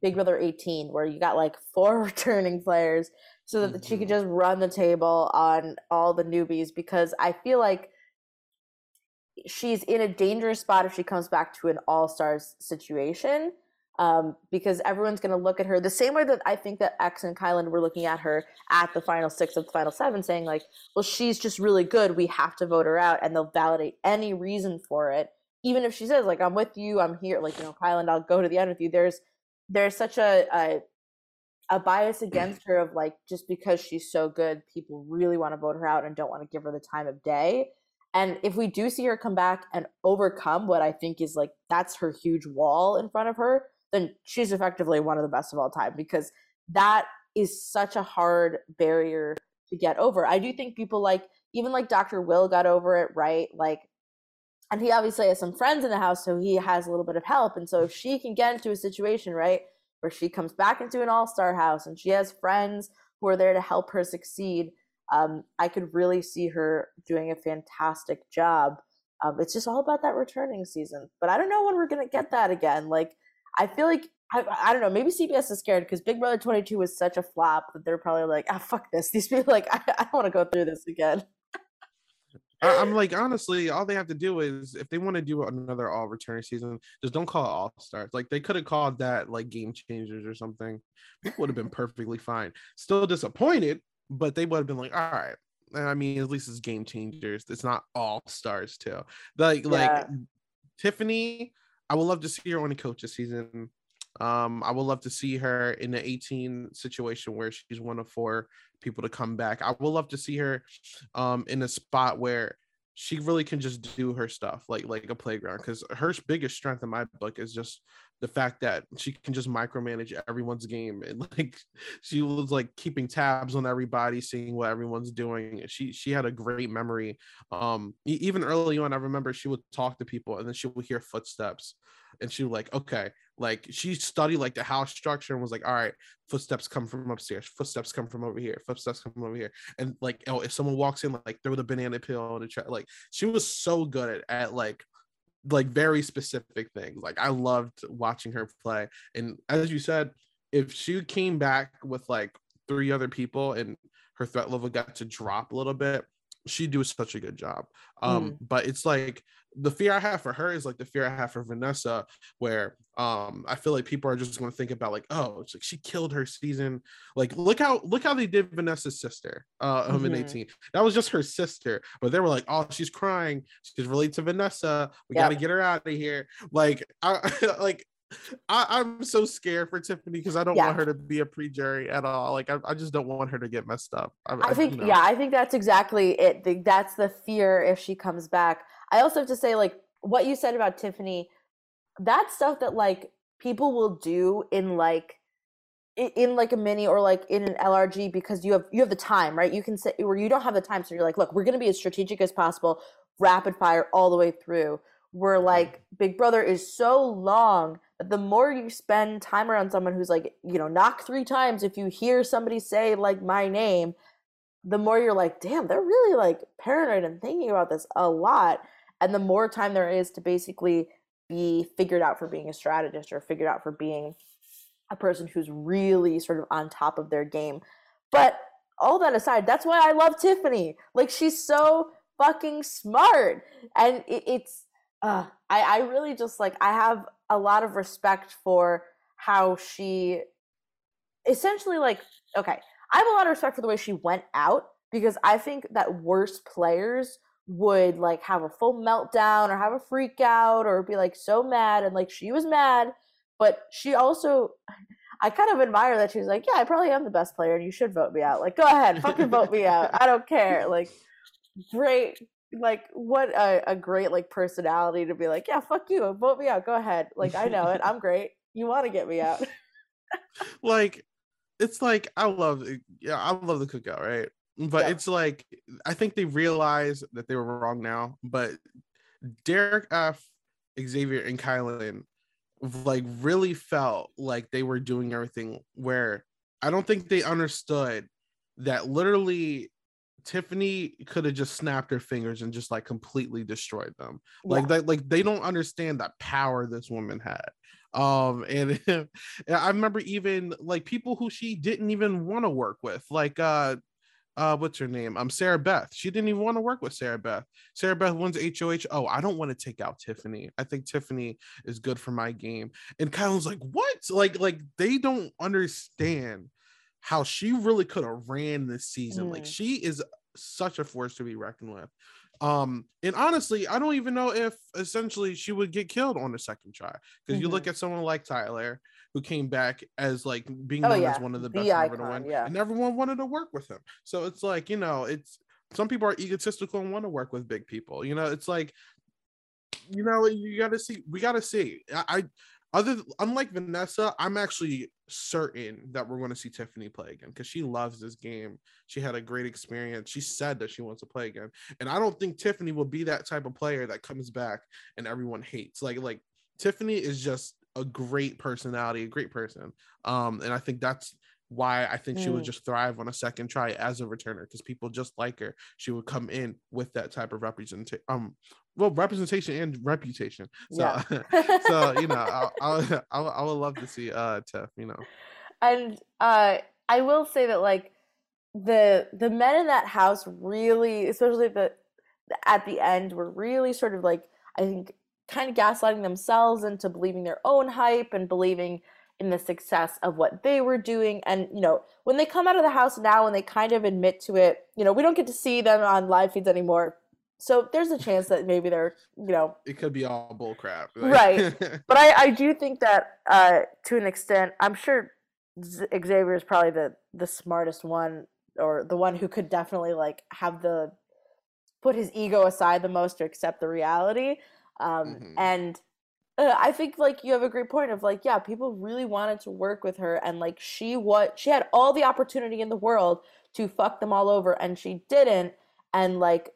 Big Brother 18, where you got like four *laughs* returning players, so that she could Mhm. just run the table on all the newbies. Because I feel like she's in a dangerous spot if she comes back to an all stars situation. Um, because everyone's going to look at her the same way that I think that X and Kyland were looking at her at the final six of the final seven, saying, like, well, she's just really good. We have to vote her out. And they'll validate any reason for it. Even if she says, like, I'm with you, I'm here, like, you know, Kyland, I'll go to the end with you. There's there's such a, a a bias against her of like just because she's so good, people really want to vote her out and don't want to give her the time of day. And if we do see her come back and overcome what I think is like that's her huge wall in front of her, then she's effectively one of the best of all time because that is such a hard barrier to get over. I do think people like even like Dr. Will got over it, right? Like and he obviously has some friends in the house so he has a little bit of help and so if she can get into a situation, right, where she comes back into an all-star house and she has friends who are there to help her succeed, um, I could really see her doing a fantastic job. Um, it's just all about that returning season. But I don't know when we're gonna get that again. Like I feel like I, I don't know. Maybe CBS is scared because Big Brother 22 was such a flop that they're probably like, ah, fuck this. *laughs* These people like, I, I don't want to go through this again. I'm like, honestly, all they have to do is if they want to do another all returning season, just don't call it all stars. Like they could have called that like game changers or something. People would have been perfectly fine. Still disappointed, but they would have been like, all right. I mean, at least it's game changers. It's not all stars too. Like yeah. like Tiffany, I would love to see her on a coach this season. Um, I would love to see her in the 18 situation where she's one of four people to come back. I would love to see her um in a spot where she really can just do her stuff like like a playground because her biggest strength in my book is just the fact that she can just micromanage everyone's game and *laughs* like she was like keeping tabs on everybody seeing what everyone's doing she she had a great memory. Um even early on i remember she would talk to people and then she would hear footsteps and she was like okay like she studied like the house structure and was like all right footsteps come from upstairs footsteps come from over here footsteps come from over here and like oh if someone walks in like throw the banana peel on the chair. like she was so good at, at like like very specific things. Like I loved watching her play. And as you said, if she came back with like three other people and her threat level got to drop a little bit, she'd do such a good job. Um, mm. but it's like the fear I have for her is like the fear I have for Vanessa, where um I feel like people are just going to think about like, oh, it's like she killed her season. Like, look how look how they did Vanessa's sister, uh, mm-hmm. in 18. That was just her sister, but they were like, oh, she's crying. She's related to Vanessa. We yep. got to get her out of here. Like, I *laughs* like. *laughs* I, am so scared for Tiffany because I don't yeah. want her to be a pre-jury at all. Like I, I just don't want her to get messed up. I, I think, you know. yeah, I think that's exactly it. That's the fear if she comes back. I also have to say, like, what you said about Tiffany, that stuff that like people will do in like in like a mini or like in an LRG because you have you have the time, right? You can say where you don't have the time, so you're like, look, we're gonna be as strategic as possible, rapid fire all the way through. Where mm-hmm. like Big Brother is so long the more you spend time around someone who's like, you know, knock three times if you hear somebody say like my name, the more you're like, damn, they're really like paranoid and thinking about this a lot and the more time there is to basically be figured out for being a strategist or figured out for being a person who's really sort of on top of their game. But all that aside, that's why I love Tiffany. Like she's so fucking smart, and it, it's uh, I I really just like I have a lot of respect for how she essentially like okay. I have a lot of respect for the way she went out because I think that worse players would like have a full meltdown or have a freak out or be like so mad and like she was mad but she also i kind of admire that she's like yeah i probably am the best player and you should vote me out like go ahead fucking vote me out i don't care like great like what a, a great like personality to be like yeah fuck you vote me out go ahead like i know it *laughs* i'm great you want to get me out *laughs* like it's like i love eh, yeah i love the cookout right but yeah. it's like I think they realize that they were wrong now. But Derek F, Xavier, and Kyland like really felt like they were doing everything where I don't think they understood that literally Tiffany could have just snapped her fingers and just like completely destroyed them. Yeah. Like that, like they don't understand that power this woman had. Um, and, *laughs* and I remember even like people who she didn't even want to work with, like uh uh, what's her name? I'm um, Sarah Beth. She didn't even want to work with Sarah Beth. Sarah Beth wins HOH. Oh, I don't want to take out Tiffany. I think Tiffany is good for my game. And Kyle's like, what? Like, like they don't understand how she really could have ran this season. Mm. Like, she is such a force to be reckoned with. Um, and honestly, I don't even know if essentially she would get killed on the second try because mm-hmm. you look mm-hmm. at someone like Tyler who came back as like being oh, known yeah. as one of the best the icon, to win, yeah. and everyone wanted to work with him. So it's like you know, it's some people are egotistical and want to work with big people. You know, it's like, you know, you got to see. We got to see. I, I other unlike Vanessa, I'm actually certain that we're going to see Tiffany play again because she loves this game. She had a great experience. She said that she wants to play again, and I don't think Tiffany will be that type of player that comes back and everyone hates. Like like Tiffany is just a great personality, a great person. Um, and I think that's why I think mm. she would mm. just thrive on a second try as a returner because people just like her. She would come in with that type of representation, um, well, representation and reputation. So, yeah. *laughs* *laughs* so you know, I, I, *laughs* I, I would love to see uh Tiff, you know. And uh, I will say that like the the men in that house really, especially the at the end, were really sort of like I think kind of gaslighting themselves into believing their own hype and believing in the success of what they were doing. And, you know, when they come out of the house now and they kind of admit to it, you know, we don't get to see them on live feeds anymore. So there's a chance that maybe they're, you know, it could be all bull crap. right. *laughs* But I, I do think that uh, to an extent, I'm sure Xavier is probably the, the smartest one or the one who could definitely like have the, put his ego aside the most to accept the reality. Um, mm-hmm. And uh, I think like you have a great point of like, yeah, people really wanted to work with her, and like she what she had all the opportunity in the world to fuck them all over, and she didn't, and like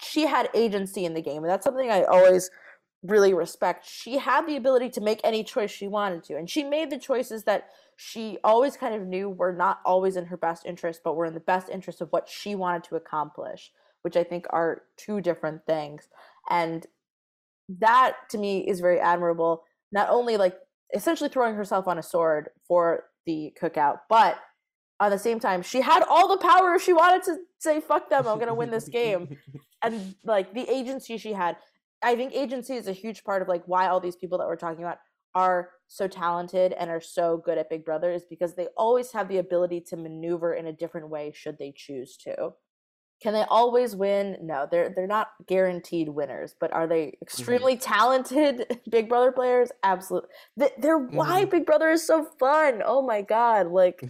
she had agency in the game, and that's something I always really respect. She had the ability to make any choice she wanted to, and she made the choices that she always kind of knew were not always in her best interest, but were in the best interest of what she wanted to accomplish, which I think are two different things. And that to me is very admirable. Not only like essentially throwing herself on a sword for the cookout, but at the same time, she had all the power if she wanted to say, fuck them, I'm gonna win this game. and like the agency she had. I think agency is a huge part of like why all these people that we're talking about are so talented and are so good at Big Brother is because they always have the ability to maneuver in a different way should they choose to. Can they always win? No, they're they're not guaranteed winners, but are they mm-hmm. extremely mm-hmm. talented *laughs* Big Brother players? Absolutely. They're mm-hmm. why Big Brother is so fun. Oh my god, like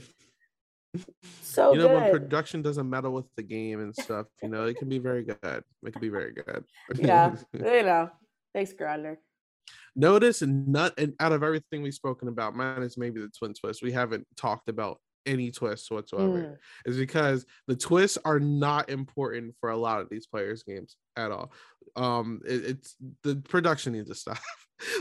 *laughs* so you know good. when production doesn't meddle with the game and stuff, you know, it can be very good. It can be very good. yeah, *laughs* you know. Thanks, Grodner. Notice not and out of everything we've spoken about, minus maybe the twin twist, we haven't talked about any twists whatsoever. Mm. is because the twists are not important for a lot of these players games at all. Um it, it's the production needs to stop. *laughs*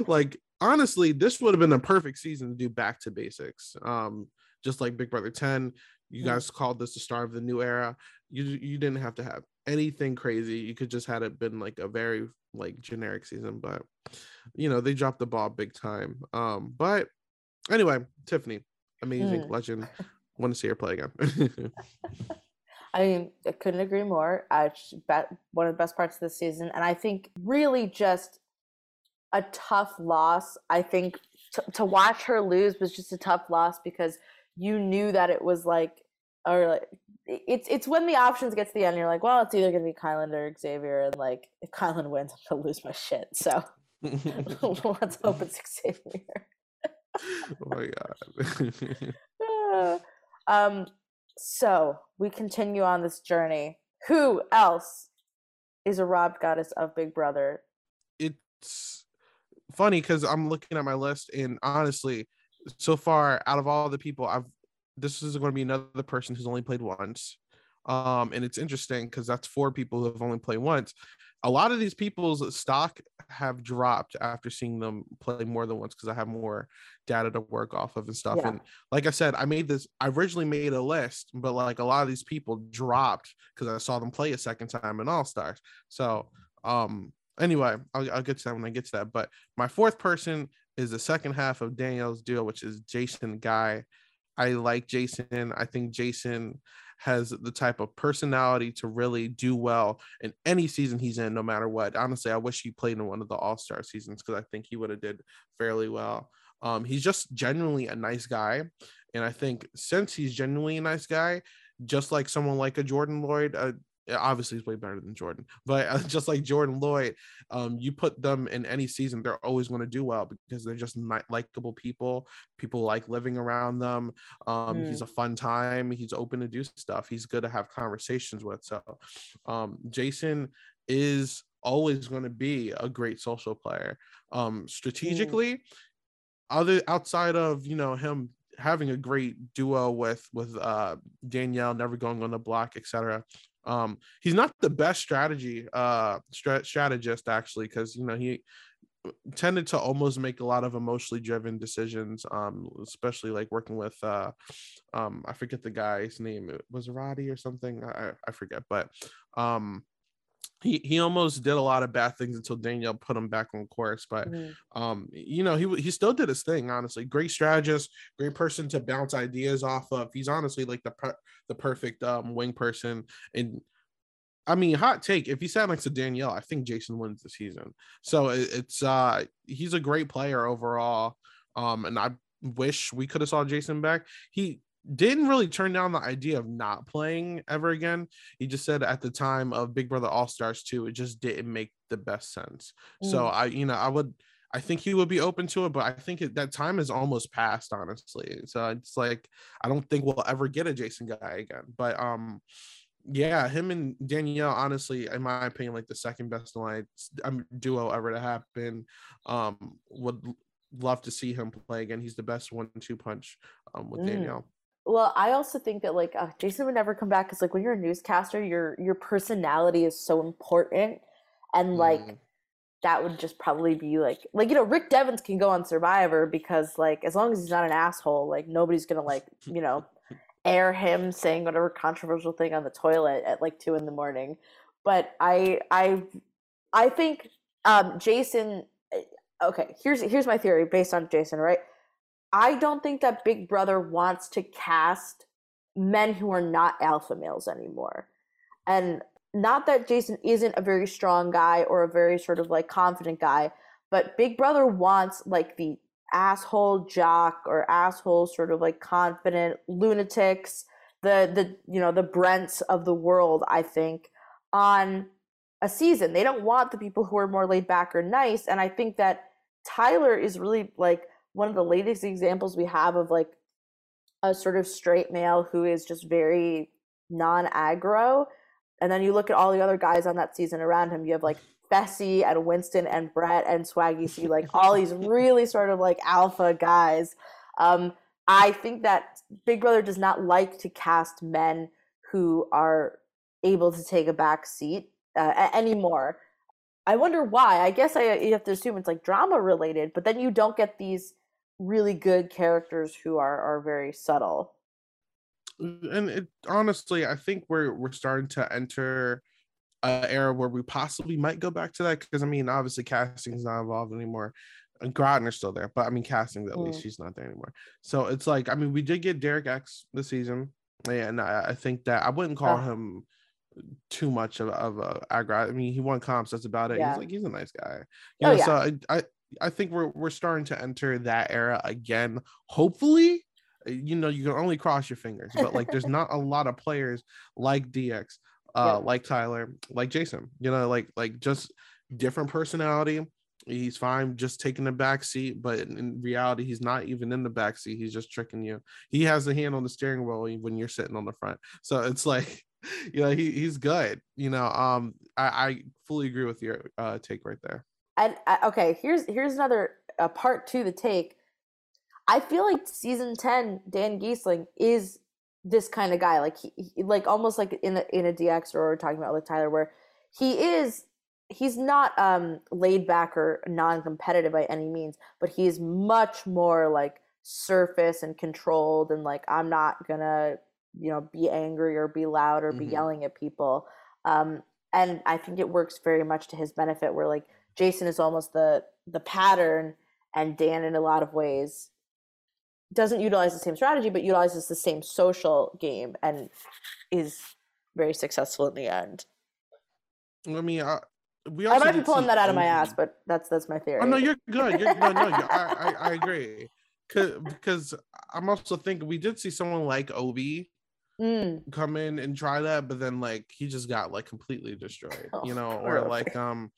Like honestly this would have been a perfect season to do back to basics. Um just like big brother 10 you mm. guys called this the start of the new era. You you didn't have to have anything crazy. You could just had it been like a very like generic season but you know they dropped the ball big time. Um but anyway tiffany amazing mm. legend. Want to see her play again. *laughs* I mean, I couldn't agree more. One of the best parts of the season, and I think really just a tough loss. I think t- to watch her lose was just a tough loss because you knew that it was like, or like, it's it's when the options get to the end, you're like, well, it's either gonna be Kyland or Xavier, and like if Kyland wins, I'm gonna lose my shit. So *laughs* *laughs* let's hope it's Xavier. Oh my god. *laughs* um, so we continue on this journey. Who else is a robbed goddess of Big Brother? It's funny because I'm looking at my list, and honestly, so far out of all the people I've, this is going to be another person who's only played once. Um, and it's interesting because that's four people who have only played once a lot of these people's stock have dropped after seeing them play more than once because I have more data to work off of and stuff. Yeah. And like I said, I made this, I originally made a list, but like a lot of these people dropped because I saw them play a second time in All Stars. So, um, anyway, I'll, I'll get to that when I get to that. But my fourth person is the second half of Danielle's deal, which is Jason Guy. I like Jason. I think Jason has the type of personality to really do well in any season he's in, no matter what. Honestly, I wish he played in one of the All Star seasons because I think he would have did fairly well. Um, he's just genuinely a nice guy, and I think since he's genuinely a nice guy, just like someone like a Jordan Lloyd, obviously he's way better than Jordan, but uh, *laughs* just like Jordan Lloyd, um, you put them in any season, they're always going to do well because they're just not likable people. People like living around them. Um, mm. He's a fun time. He's open to do stuff. He's good to have conversations with. So, um, Jason is always going to be a great social player. Um, strategically, mm. other outside of you know him having a great duo with with uh Danielle, never going on the block, etc. Um, he's not the best strategy uh strat- strategist actually, because you know he tended to almost make a lot of emotionally driven decisions um especially like working with uh um i forget the guy's name it was roddy or something i i forget but um he he almost did a lot of bad things until Danielle put him back on course. But mm-hmm. um, you know, he he still did his thing. Honestly, great strategist, great person to bounce ideas off of. He's honestly like the per- the perfect um wing person. And I mean, hot take: if he sat next to Danielle, I think Jason wins the season. So it, it's uh he's a great player overall. Um, and I wish we could have saw Jason back. He didn't really turn down the idea of not playing ever again. He just said at the time of Big Brother All Stars 2, it just didn't make the best sense. Mm. So I, you know, I would, I think he would be open to it, but I think it, that time is almost past, honestly. So it's like, I don't think we'll ever get a Jason guy again. But um, yeah, him and Danielle, honestly, in my opinion, like the second best line um, duo ever to happen. Um, would love to see him play again. He's the best one-two punch um, with mm. Danielle. Well, I also think that like uh, Jason would never come back because like when you're a newscaster, your your personality is so important, and like mm. that would just probably be like like you know Rick Devens can go on Survivor because like as long as he's not an asshole, like nobody's gonna like you know air him saying whatever controversial thing on the toilet at like two in the morning. But I I I think um Jason. Eh, okay, here's here's my theory based on Jason. Right, I don't think that Big Brother wants to cast men who are not alpha males anymore. And not that Jason isn't a very strong guy or a very sort of like confident guy, but Big Brother wants like the asshole jock or asshole sort of like confident lunatics, the the you know, the Brents of the world, I think, on a season. They don't want the people who are more laid back or nice. And I think that Tyler is really like one of the latest examples we have of like a sort of straight male who is just very non aggro. And then you look at all the other guys on that season around him. You have like Fessy and Winston and Brett and Swaggy C, like all these really sort of like alpha guys. Um, I think that Big Brother does not like to cast men who are able to take a back seat uh, anymore. I wonder why. I guess I you have to assume it's like drama related, but then you don't get these really good characters who are are very subtle and it, honestly i think we're we're starting to enter an era where we possibly might go back to that because i mean obviously casting is not involved anymore and Grodner's still there, but I mean, casting at mm. least she's not there anymore. So it's like, I mean, we did get Derek X this season, and I, I think that I wouldn't call uh. him too much of, of a aggro. I mean, he won comps. That's about it. Yeah. He's like, he's a nice guy. You oh, know, yeah. so I, I, I think we're we're starting to enter that era again. Hopefully, uh, you know, you can only cross your fingers, but like there's not a *laughs* lot of players like DX, uh, yeah. like Tyler, like Jason, you know, like like just different personality. He's fine just taking the back seat, but in reality, he's not even in the back seat. He's just tricking you. He has the hand on the steering wheel when you're sitting on the front. So it's like, *laughs* you know, he, he's good. You know, um, I, I fully agree with your uh, take right there and uh, okay, here's here's another a part to the take. I feel like season ten, Dan Gheesling is this kind of guy, like he, he like almost like in a in a DX or talking about like Tyler, where he is he's not um laid back or non-competitive by any means, but he's much more like surface and controlled and like I'm not gonna you know be angry or be loud or be mm-hmm. yelling at people. Um, and I think it works very much to his benefit. Where like Jason is almost the the pattern, and Dan in a lot of ways doesn't utilize the same strategy, but utilizes the same social game and is very successful in the end. I mean, I, we I might be pulling that out of my ass, but that's that's my theory. Oh no, you're good. You're, no, no, you're, I, I, I agree. because I'm also thinking we did see someone like Obi Mm. come in and try that, but then like he just got like completely destroyed, *laughs* you Oh, know, or like um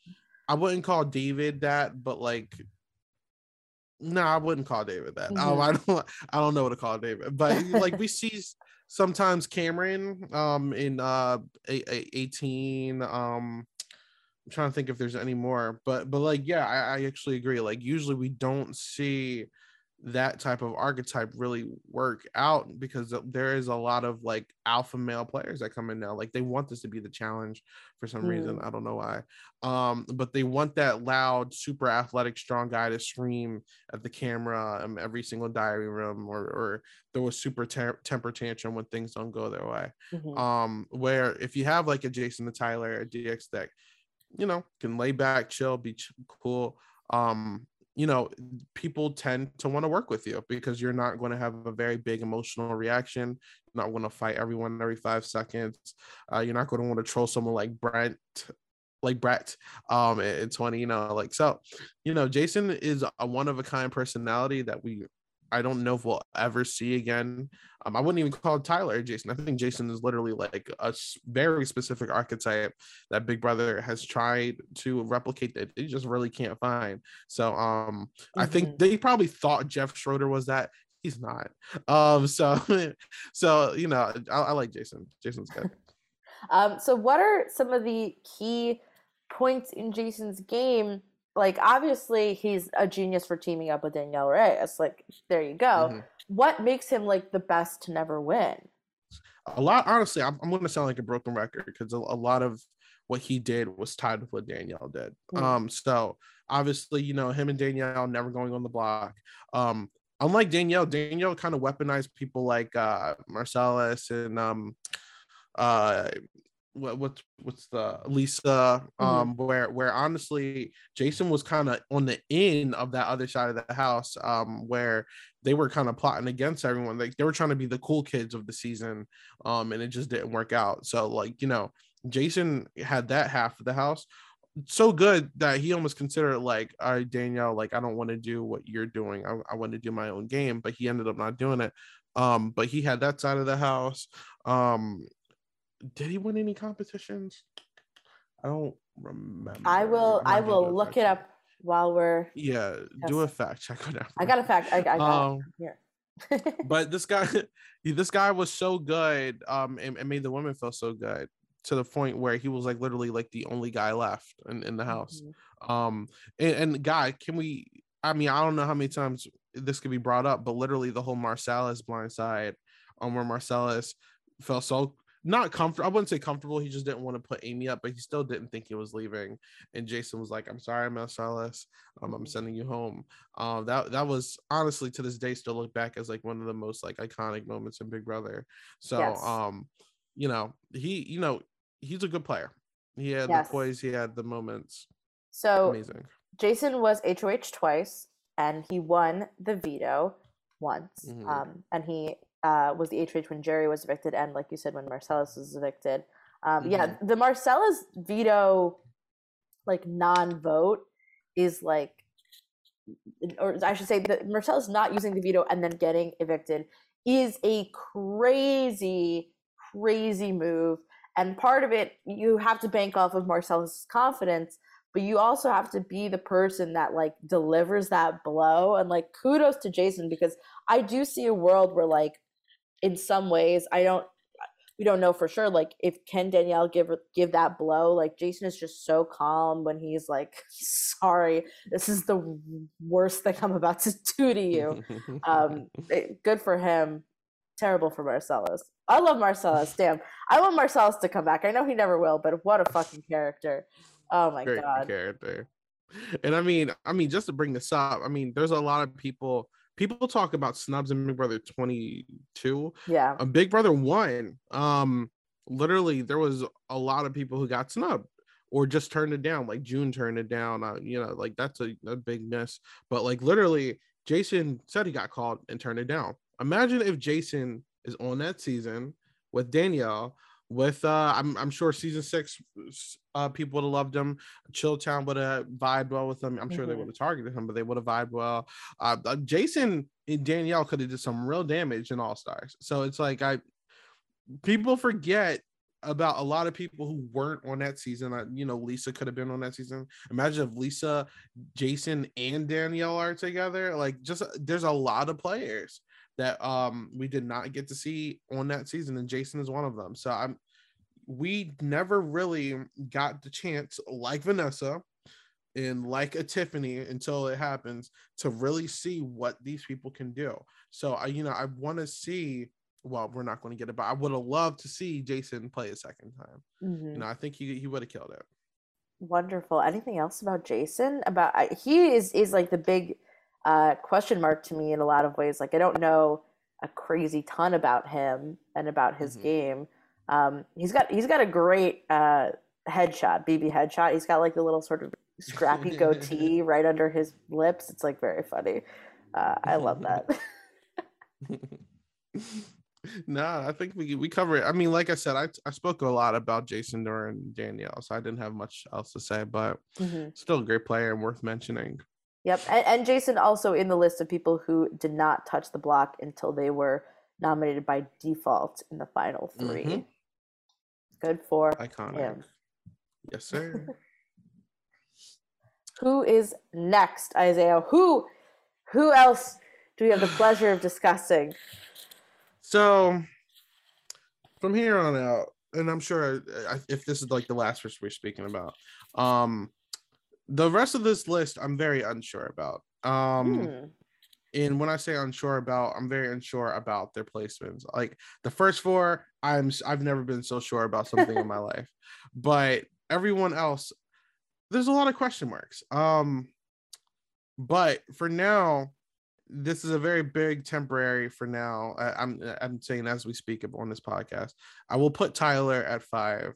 I wouldn't call David that, but like no, I wouldn't call David that. Um, I don't I don't know what to call David, but like we *laughs* see sometimes Cameron um in uh a, a 18 um I'm trying to think if there's any more, but but like yeah, I, I actually agree. Like usually we don't see that type of archetype really work out because there is a lot of like alpha male players that come in now. Like they want this to be the challenge for some reason. I don't know why. Um, but they want that loud, super athletic, strong guy to scream at the camera in every single diary room or or throw a super ter- temper tantrum when things don't go their way Mhm. um where if you have like a jason the tyler a dx deck you know can lay back chill be ch- cool um you know people tend to want to work with you because you're not going to have a very big emotional reaction you're not going to fight everyone every five seconds uh, you're not going to want to troll someone like brent like Brett um in 20 you know like so you know Jason is a one of a kind personality that we I don't know if we'll ever see again um, I wouldn't even call Tyler Jason. I think Jason is literally like a very specific archetype that Big Brother has tried to replicate that they just really can't find. So um I think Mhm. they probably thought Jeff Schroeder was that. He's not. Um *laughs* so so you know I, I like Jason. Jason's good. *laughs* Um, so what are some of the key points in Jason's game? Like obviously he's a genius for teaming up with Danielle Reyes. Like there you go. Mhm. What makes him like the best to never win? a lot honestly i'm, I'm going to sound like a broken record because a, a lot of what he did was tied with what danielle did Mm. um so obviously you know him and danielle never going on the block um unlike danielle danielle kind of weaponized people like uh marcellus and um uh what what's what's the Lisa um where where honestly Jason was kind of on the end of that other side of the house um where they were kind of plotting against everyone like they were trying to be the cool kids of the season um and it just didn't work out. So like you know Jason had that half of the house. So good that he almost considered like all right Danielle like I don't want to do what you're doing. I, I want to do my own game but he ended up not doing it. Um but he had that side of the house. Um did he win any competitions? I don't remember. I will I not gonna do will look it up while we're Yeah, do a fact check on that. I got a fact. I, I got Um, here. *laughs* but this guy, *laughs* this guy was so good, um, and, and made the women feel so good to the point where he was like literally like the only guy left in, in the house. Mhm. Um, and, and guy, can we? I mean, I don't know how many times this could be brought up, but literally the whole Marcellus blind side, um, where Marcellus felt so not comfortable. I wouldn't say comfortable. He just didn't want to put Amy up, but he still didn't think he was leaving. And Jason was like, "I'm sorry, Marcellus. Um, I'm Mhm. sending you home." Um, that that was honestly to this day still look back as like one of the most like iconic moments in Big Brother. So, Yes. um, you know, he, you know, he's a good player. He had Yes. the poise. He had the moments. So Amazing. Jason was HOH twice, and he won the veto once. Mhm. Um, and he uh, was the HOH when Jerry was evicted, and like you said, when Marcellus was evicted. Um, Yeah, the Marcellus veto, like non-vote, is like, or I should say, that Marcellus not using the veto and then getting evicted is a crazy, crazy move. And part of it, you have to bank off of Marcellus' confidence but you also have to be the person that like delivers that blow and like kudos to jason because i do see a world where like in some ways i don't we don't know for sure like if can danielle give give that blow like jason is just so calm when he's like *laughs* sorry this is the worst thing i'm about to *laughs* do to you. Um *laughs* it- good for him. Terrible for marcellus. I love marcellus damn. I want marcellus to come back. I know he never will but what a fucking character. Oh my great god. character. And I mean, I mean, just to bring this up, I mean, there's a lot of people. People talk about snubs in Big Brother 22. yeah A Big Brother one. Um, literally, there was a lot of people who got snubbed or just turned it down. Like June turned it down. Uh, you know, like that's a, a big miss. But like literally, Jason said he got called and turned it down. Imagine if Jason is on that season with Danielle. With uh, I'm I'm sure season six, uh, people would have loved him. Chilltown would have vibed well with him. I'm sure they Mhm. would have targeted him, but they would have vibed well. Uh, uh, Jason and Danielle could have did some real damage in All Stars. So it's like I, people forget about a lot of people who weren't on that season. Uh, you know, Lisa could have been on that season. Imagine if Lisa, Jason, and Danielle are together. Like, just there's a lot of players that um we did not get to see on that season, and Jason is one of them. So I'm we never really got the chance, like Vanessa and like a Tiffany, until it happens to really see what these people can do. So I, you know, I want to see. Well, we're not going to get it, but I would have loved to see Jason play a second time. Mm-hmm. You know, I think he he would have killed it. Wonderful. Anything else about Jason? About he is is like the big uh, question mark to me in a lot of ways. Like I don't know a crazy ton about him and about his mm-hmm. game. Um, he's got he's got a great uh, headshot, BB headshot. He's got like the little sort of scrappy goatee *laughs* right under his lips. It's like very funny. Uh, I love that. *laughs* no, I think we we cover it. I mean, like I said, I I spoke a lot about Jason during Danielle, so I didn't have much else to say, but mm-hmm. still a great player and worth mentioning. Yep, and, and Jason also in the list of people who did not touch the block until they were nominated by default in the final 3 mm-hmm. Good for Iconic. him. Yes, sir. *laughs* who is next, Isaiah? Who who else do we have the *sighs* pleasure of discussing? So from here on out, and I'm sure uh, if this is like the last person we're speaking about, um, the rest of this list I'm very unsure about. Um, hmm. And when I say unsure about, I'm very unsure about their placements. Like the first four, I'm I've never been so sure about something in my *laughs* life, but everyone else, there's a lot of question marks. Um, but for now, this is a very big temporary for now. I, I'm I'm saying as we speak on this podcast, I will put Tyler at five.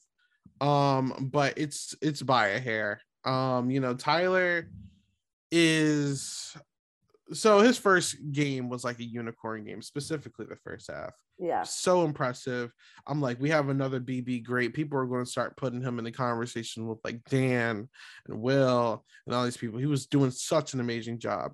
Um, but it's it's by a hair. Um, you know, Tyler is so his first game was like a unicorn game, specifically the first half. Yeah. So impressive. I'm like, we have another BB great. People are going to start putting him in the conversation with like Dan and Will and all these people. He was doing such an amazing job.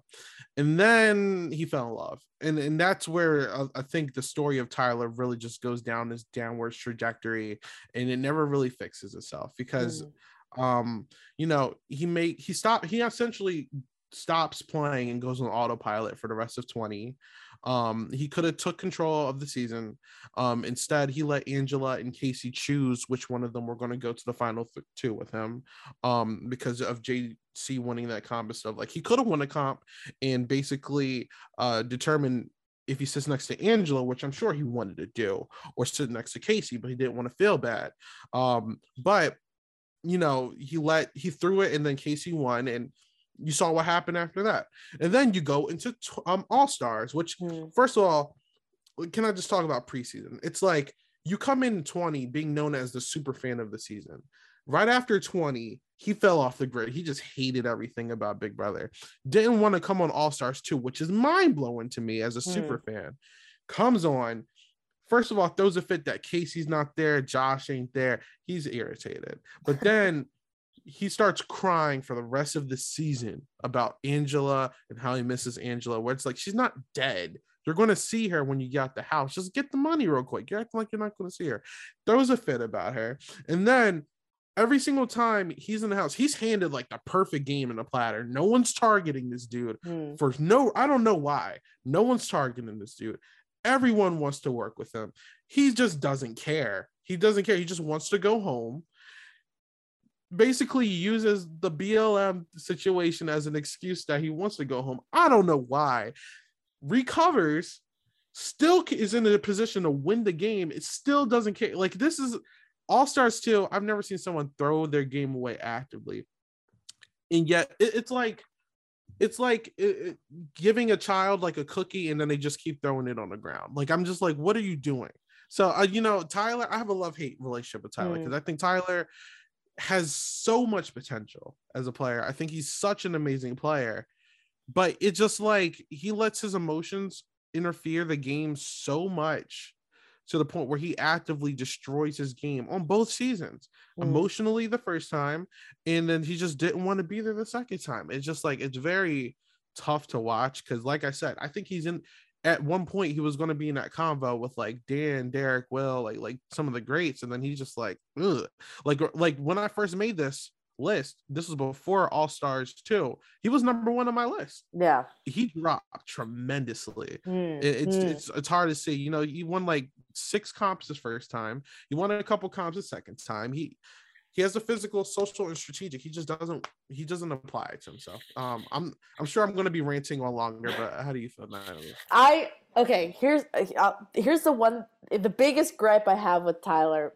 And then he fell in love. And, and that's where uh, I think the story of Tyler really just goes down this downward trajectory and it never really fixes itself because. Mm um you know he made he stopped he essentially stops playing and goes on autopilot for the rest of 20 um he could have took control of the season. Um instead he let angela and kaycee choose which one of them were going to go to the final th- two with him um because of jc winning that comp and stuff. Like he could have won a comp and basically uh determined if he sits next to Angela, which I'm sure he wanted to do, or sit next to Kaycee, but he didn't want to feel bad. Um, but you know, he let he threw it and then Kaycee won and you saw what happened after that. And then you go into um All Stars, which mm. first of all, can I just talk about preseason? It's like you come in 20 being known as the super fan of the season. Right after 20, he fell off the grid. He just hated everything about Big Brother. Didn't want to come on All Stars 2, which is mind blowing to me as a mm. super fan. Comes on, first of all, throws a fit that Kaycee's not there, Josh ain't there. He's irritated. But *laughs* then he starts crying for the rest of the season about Angela and how he misses Angela, where it's like she's not dead. You're going to see her when you get out the house. Just get the money real quick. You're acting like you're not going to see her. Throws a fit about her. And then every single time he's in the house, he's handed like the perfect game in a platter. No one's targeting this dude mm. for no, I don't know why. No one's targeting this dude. Everyone wants to work with him. He just doesn't care. He doesn't care. He just wants to go home basically he uses the BLM situation as an excuse that he wants to go home. I don't know why. Recovers, still is in a position to win the game. It still doesn't care. Like this is All Stars 2. I've never seen someone throw their game away actively. And yet it, it's like it's like it, giving a child like a cookie and then they just keep throwing it on the ground. Like I'm just like, what are you doing? So uh, you know, Tyler, I have a love hate relationship with Tyler because mm. I think Tyler has so much potential as a player. I think he's such an amazing player, but it just like he lets his emotions interfere the game so much to the point where he actively destroys his game on both seasons mm. emotionally the first time and then he just didn't want to be there the second time it's just like it's very tough to watch because like i said i think he's in at one point he was going to be in that convo with like Dan, Derek, Will, like like some of the greats, and then he's just like, Ugh. like like when I first made this list, this was before All Stars two. He was number one on my list. Yeah, he dropped tremendously. Mm, It- it's mm. it's it's hard to see. You know, he won like six comps his first time. He won a couple comps his second time. He he has a physical, social, and strategic. He just doesn't he doesn't apply it to himself. Um, I'm I'm sure I'm going to be ranting on longer, but how do you feel, Natalie? I okay. Here's uh, here's the one. The biggest gripe I have with Tyler.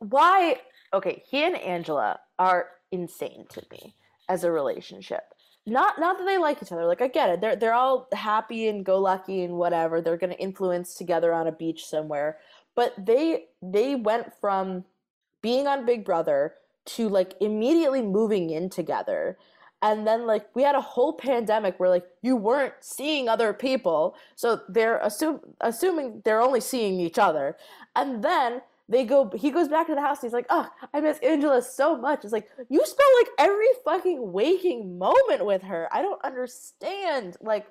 Why? Okay, he and Angela are insane to me as a relationship. Not not that they like each other. Like I get it. They're they're all happy and go lucky and whatever. They're gonna influence together on a beach somewhere. But they they went from being on Big Brother to like immediately moving in together. And then like we had a whole pandemic where like you weren't seeing other people. So they're assume assuming they're only seeing each other. And then they go he goes back to the house and he's like, Oh, I miss Angela so much. It's like you spent like every fucking waking moment with her. I don't understand. Like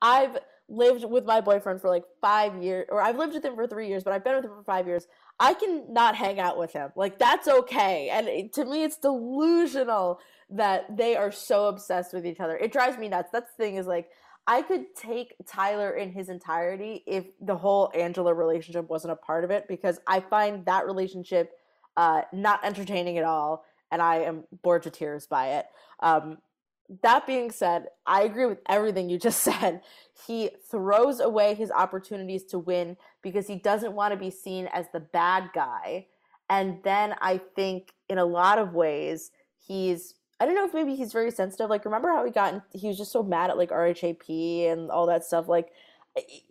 I've lived with my boyfriend for like five years, or I've lived with him for three years, but I've been with him for five years. I can not hang out with him. Like that's okay. And it, to me, it's delusional that they are so obsessed with each other. It drives me nuts. That's the thing is like I could take Tyler in his entirety if the whole Angela relationship wasn't a part of it because I find that relationship uh, not entertaining at all, and I am bored to tears by it. Um, that being said, I agree with everything you *laughs* just said. He throws away his opportunities to win because he doesn't want to be seen as the bad guy. And then I think in a lot of ways, he's I don't know if maybe he's very sensitive. Like, remember how he got in, he was just so mad at like RHAP and all that stuff. Like, it,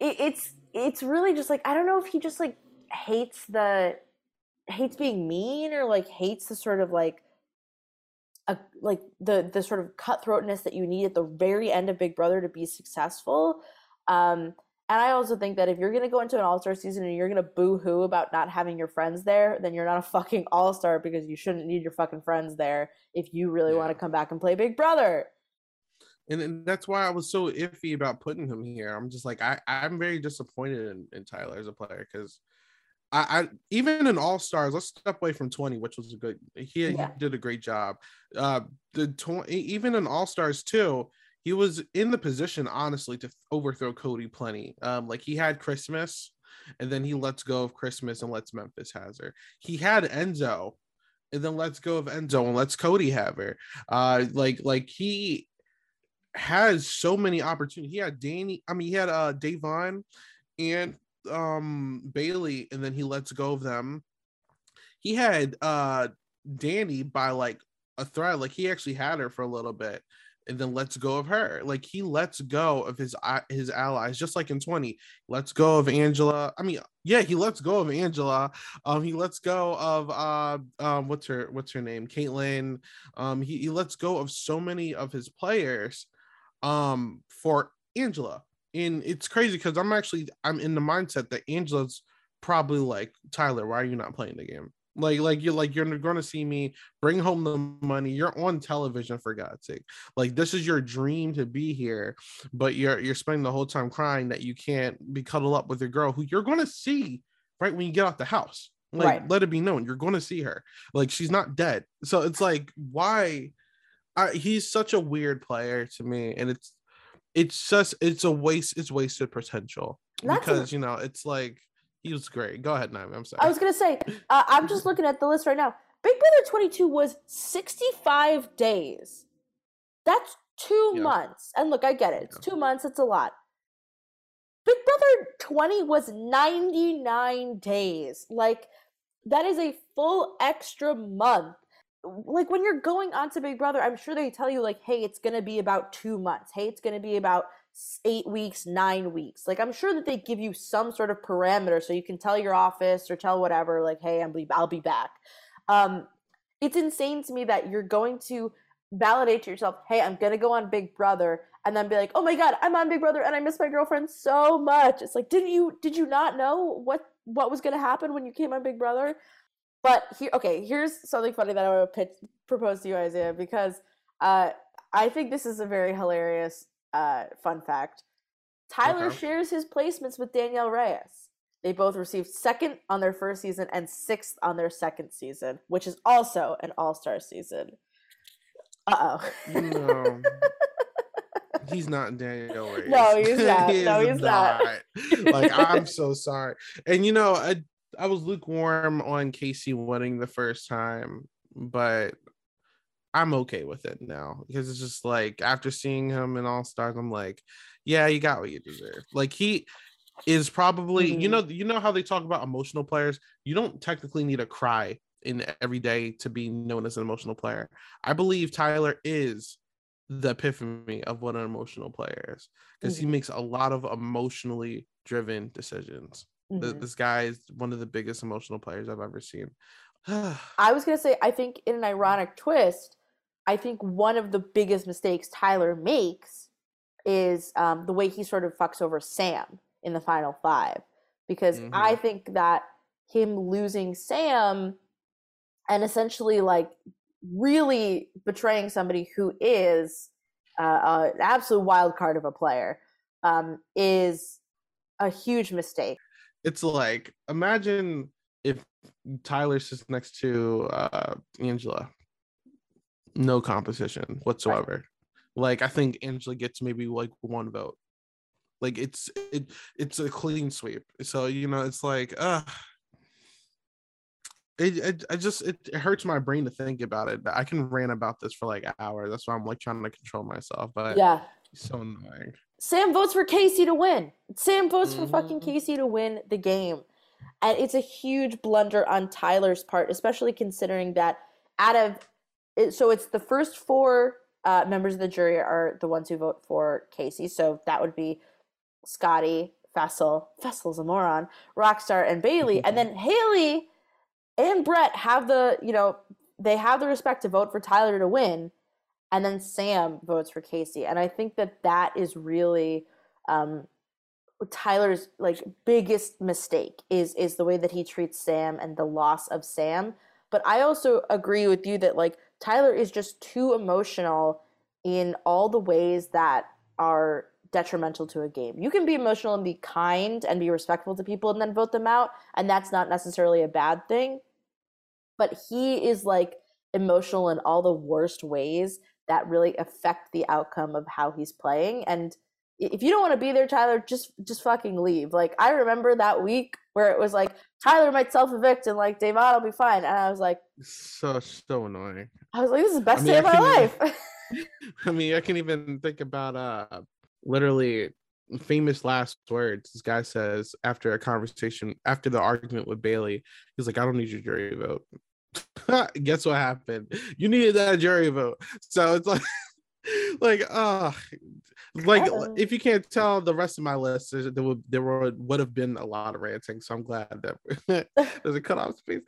it's it's really just like I don't know if he just like hates the hates being mean or like hates the sort of like a like the the sort of cutthroatness that you need at the very end of Big Brother to be successful. Um, and I also think that if you're gonna go into an All Star season and you're gonna boo hoo about not having your friends there, then you're not a *laughs* fucking All Star because you shouldn't need your fucking friends there if you really want to come back and play Big Brother. And, and that's why I was so iffy about putting him here. I'm just like I I'm very disappointed in, in Tyler as a player because I, I even in All Stars, let's step away from 20, which was a good he, Yeah. he did a great job. Uh the 20 even in All Stars too, he was in the position honestly to overthrow Cody plenty. Um like he had Christmas and then he lets go of Christmas and lets Memphis has her. He had Enzo and then let's go of Enzo and let's Cody have her. Uh like like he has so many opportunities. He had Dani, I mean, he had uh Da'Vonne and um Bayleigh, and then he lets go of them. He had uh Dani by like a thread, like he actually had her for a little bit and then lets go of her. Like he lets go of his his allies, just like in 20. Lets go of Angela. I mean, yeah, he lets go of Angela. Um, he lets go of uh um what's her what's her name? Kaitlyn. Um, he, he lets go of so many of his players um for Angela. And it's crazy because I'm actually I'm in the mindset that Angela's probably like, Tyler, why are you not playing the game? Like, like you're like you're gonna see me bring home the money. You're on television for God's sake. Like this is your dream to be here, but you're you're spending the whole time crying that you can't be cuddled up with your girl who you're gonna see right when you get out the house. Like, Right. let it be known you're gonna see her. Like she's not dead. So it's like, why? I, he's such a weird player to me, and it's it's just it's a waste. It's wasted potential That's a- because you know it's like he was great. Go ahead, Naomi. I'm sorry. I was gonna say, uh, I'm just looking at the list right now. Big Brother 22 was 65 days. That's two Yeah. months. And look, I get it. It's Yeah. two months. It's a lot. Big Brother 20 was 99 days. Like that is a full extra month. Like when you're going on to Big Brother, I'm sure they tell you like, hey, it's gonna be about two months. Hey, it's gonna be about eight weeks, nine weeks. Like I'm sure that they give you some sort of parameter so you can tell your office or tell whatever, like, hey, I'm I'll be back. Um, it's insane to me that you're going to validate to yourself, hey, I'm gonna go on Big Brother, and then be like, oh my god, I'm on Big Brother and I miss my girlfriend so much. It's like, didn't you did you not know what what was gonna happen when you came on Big Brother? But here, okay, here's something funny that I to pitch, propose to you, Isaiah, because uh, I think this is a very hilarious uh, fun fact. Tyler Okay. shares his placements with Danielle Reyes. They both received second on their first season and sixth on their second season, which is also an all star season. Uh oh. No. *laughs* He's not Danielle Reyes. No, he's *laughs* not. He No, he's not. Like I'm so sorry. And you know, I I was lukewarm on Kaycee winning the first time, but I'm okay with it now because it's just like after seeing him in All Stars, I'm like, yeah, you got what you deserve. Like he is probably, you Mhm. know, you know how they talk about emotional players. You don't technically need to cry in every day to be known as an emotional player. I believe Tyler is the epiphany of what an emotional player is because he Mhm. makes a lot of emotionally driven decisions. Mhm. This guy is one of the biggest emotional players I've ever seen. *sighs* I was gonna say, I think in an ironic twist, I think one of the biggest mistakes Tyler makes is um, the way he sort of fucks over Sam in the final five, because I think that him losing Sam and essentially like really betraying somebody who is uh, an absolute wild card of a player um, is a huge mistake. it's like imagine if Tyler sits next to uh Angela. No competition whatsoever. Like I think Angela gets maybe like one vote. Like it's it it's a clean sweep. So you know it's like uh it, it I just it, it hurts my brain to think about it. I can rant about this for like hours. That's why I'm like trying to control myself. But Yeah. so annoying. Sam votes for Kaycee to win. Sam votes for fucking Mhm. Kaycee to win the game. And it's a huge blunder on Tyler's part, especially considering that out of it, so it's the first four uh, members of the jury are the ones who vote for Kaycee. So that would be Scotty, Fessy, Fessy's a moron, Rockstar, and Bayleigh. and then *laughs* Haleigh and Brett have the, you know, they have the respect to vote for Tyler to win and then Sam votes for Kaycee. And I think that that is really um, Tyler's like biggest mistake is is the way that he treats Sam and the loss of Sam. But I also agree with you that like Tyler is just too emotional in all the ways that are detrimental to a game. You can be emotional and be kind and be respectful to people and then vote them out, and that's not necessarily a bad thing. But he is like emotional in all the worst ways that really affect the outcome of how he's playing and if you don't want to be there tyler just just fucking leave like i remember that week where it was like tyler might self-evict and like Da'Vonne will be fine and i was like So so annoying. i was like this is the best mean, day of I my life *laughs* *laughs* I mean, I can even think about uh literally famous last words. This guy says after a conversation, after the argument with Bayleigh, he's like, I don't need your jury vote. *laughs* Guess what happened? You needed that jury vote. So it's like like uh like Uh-oh. if you can't tell the rest of my list there would there would would have been a lot of ranting so i'm glad that *laughs* there's a cutoff space.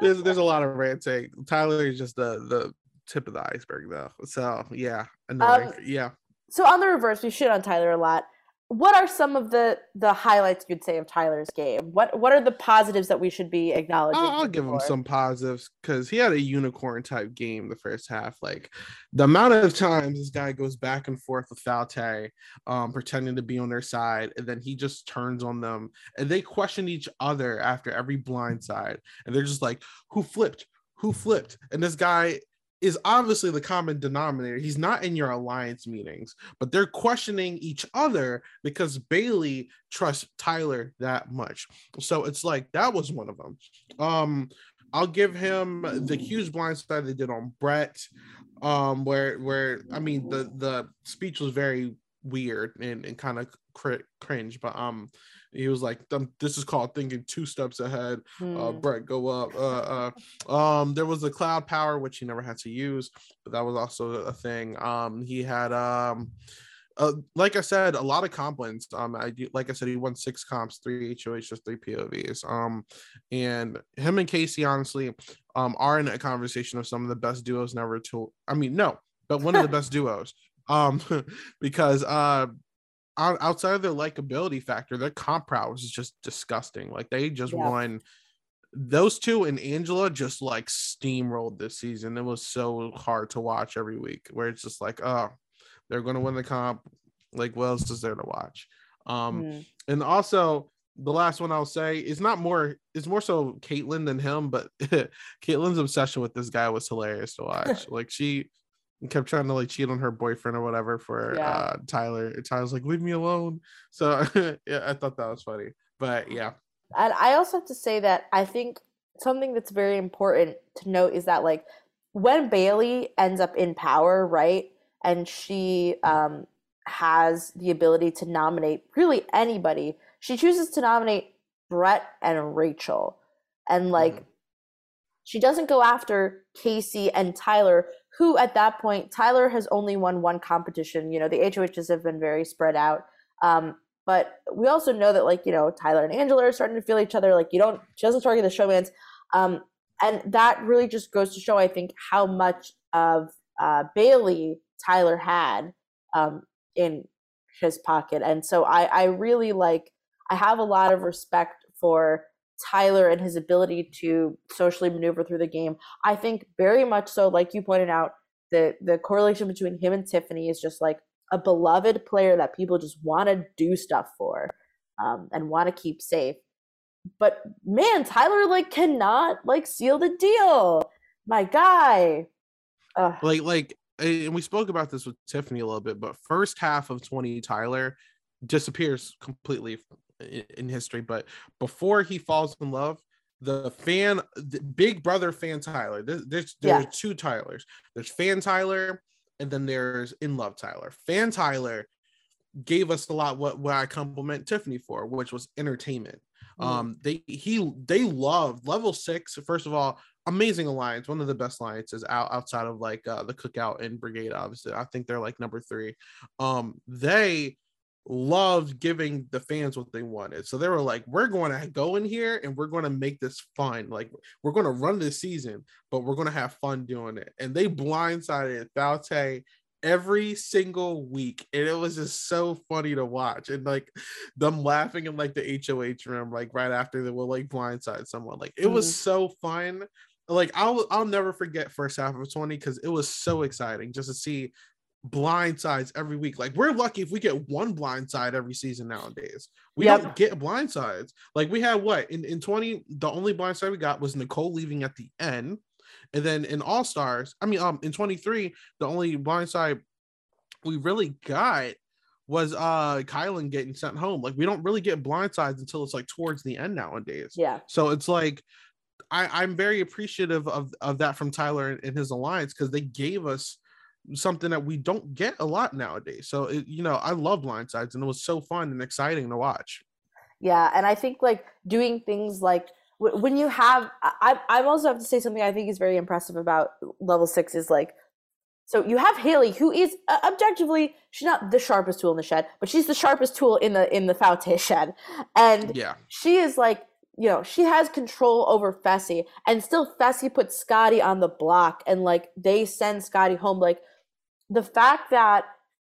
There's there's a lot of ranting. Tyler is just the the tip of the iceberg though. So yeah annoying. Um, yeah. so on the reverse we shit on tyler a lot what are some of the the highlights you'd say of tyler's game what what are the positives that we should be acknowledging I'll, I'll give him some positives because he had a unicorn type game the first half. Like the amount of times this guy goes back and forth with Foutte, um, pretending to be on their side, and then he just turns on them, and they question each other after every blind side, and they're just like, "Who flipped? Who flipped?" And this guy is obviously the common denominator. He's not in your alliance meetings, but they're questioning each other because Bayleigh trusts Tyler that much. So it's like that was one of them. Um, I'll give him the huge blind side they did on Brett, um, where where I mean the the speech was very weird and, and kind of cr- cringe, but um, he was like, "Um, "This is called thinking two steps ahead." Uh, Hmm. Brett, go up. Uh, uh, um, there was the cloud power which he never had to use, but that was also a thing. Um, he had um. Uh, like I said, a lot of comp wins. Um, I do- like I said, he won six comps, three HOHs, three POVs. Um, and him and Kaycee, honestly, um, are in a conversation of some of the best duos never to. I mean, no, but one of the best *laughs* duos. Um, *laughs* because uh, outside of their likability factor, their comp prowess is just disgusting. Like they just Yeah. won. Those two and Angela just like steamrolled this season. It was so hard to watch every week. Where it's just like, oh, they're going to win the comp. Like, what else is there to watch? Um, mm. and also the last one I'll say is not more it's more so Kaitlyn than him, but *laughs* Kaitlyn's obsession with this guy was hilarious to watch. *laughs* like she kept trying to like cheat on her boyfriend or whatever for yeah. uh Tyler. Tyler's like, leave me alone. So *laughs* yeah, I thought that was funny. But yeah. And I also have to say that I think something that's very important to note is that like when Bayleigh ends up in power, right? And she um has the ability to nominate really anybody she chooses to nominate Brett and Rachel. And like mm-hmm. she doesn't go after Kaycee and Tyler, who at that point Tyler has only won one competition. You know, the HOHs have been very spread out. Um, but we also know that like, you know, Tyler and Angela are starting to feel each other. Like you don't she doesn't target the showmans. Um, and that really just goes to show, I think, how much of uh, Bayleigh Tyler had um, in his pocket. And so I, I really like I have a lot of respect for Tyler and his ability to socially maneuver through the game. I think very much so, like you pointed out, the the correlation between him and Tiffany is just like a beloved player that people just want to do stuff for um, and want to keep safe. But man, Tyler like cannot like seal the deal. My guy. Ugh. Like like and we spoke about this with Tiffany a little bit, but first half of 20 Tyler disappears completely in history. But before he falls in love, the fan, the Big Brother fan Tyler. There's there's, yeah. two Tylers. There's fan Tyler, and then there's in love Tyler. Fan Tyler gave us a lot what what I compliment Tiffany for, which was entertainment. Mm. Um, they he they loved level six. First of all, amazing alliance, one of the best alliances out outside of like uh, the Cookout and Brigade. Obviously, I think they're like number three. Um, they loved giving the fans what they wanted. So they were like, we're going to go in here and we're going to make this fun. Like, we're going to run this season, but we're going to have fun doing it. And they blindsided Foutte every single week. And it was just so funny to watch. And like them laughing in like the HOH room, like right after they will like blindside someone. Like, it was mm. so fun. Like I'll I'll never forget first half of 20 because it was so exciting just to see blind sides every week. Like we're lucky if we get one blind side every season nowadays. We yep. don't get blind sides. Like we had what in, in 20, the only blind side we got was Nicole leaving at the end. And then in All Stars, I mean um in 23, the only blind side we really got was uh Kyland getting sent home. Like we don't really get blind sides until it's like towards the end nowadays. Yeah. So it's like I, I'm very appreciative of, of that from Tyler and his alliance because they gave us something that we don't get a lot nowadays. So it, you know, I love Blindsides, and it was so fun and exciting to watch. Yeah, and I think like doing things like when you have, I I also have to say something I think is very impressive about level six is like. So you have Haleigh, who is uh, objectively she's not the sharpest tool in the shed, but she's the sharpest tool in the in the Foutte *laughs* shed, and yeah, she is like you know, she has control over Fessy, and still Fessy puts Scotty on the block, and like they send Scotty home. Like the fact that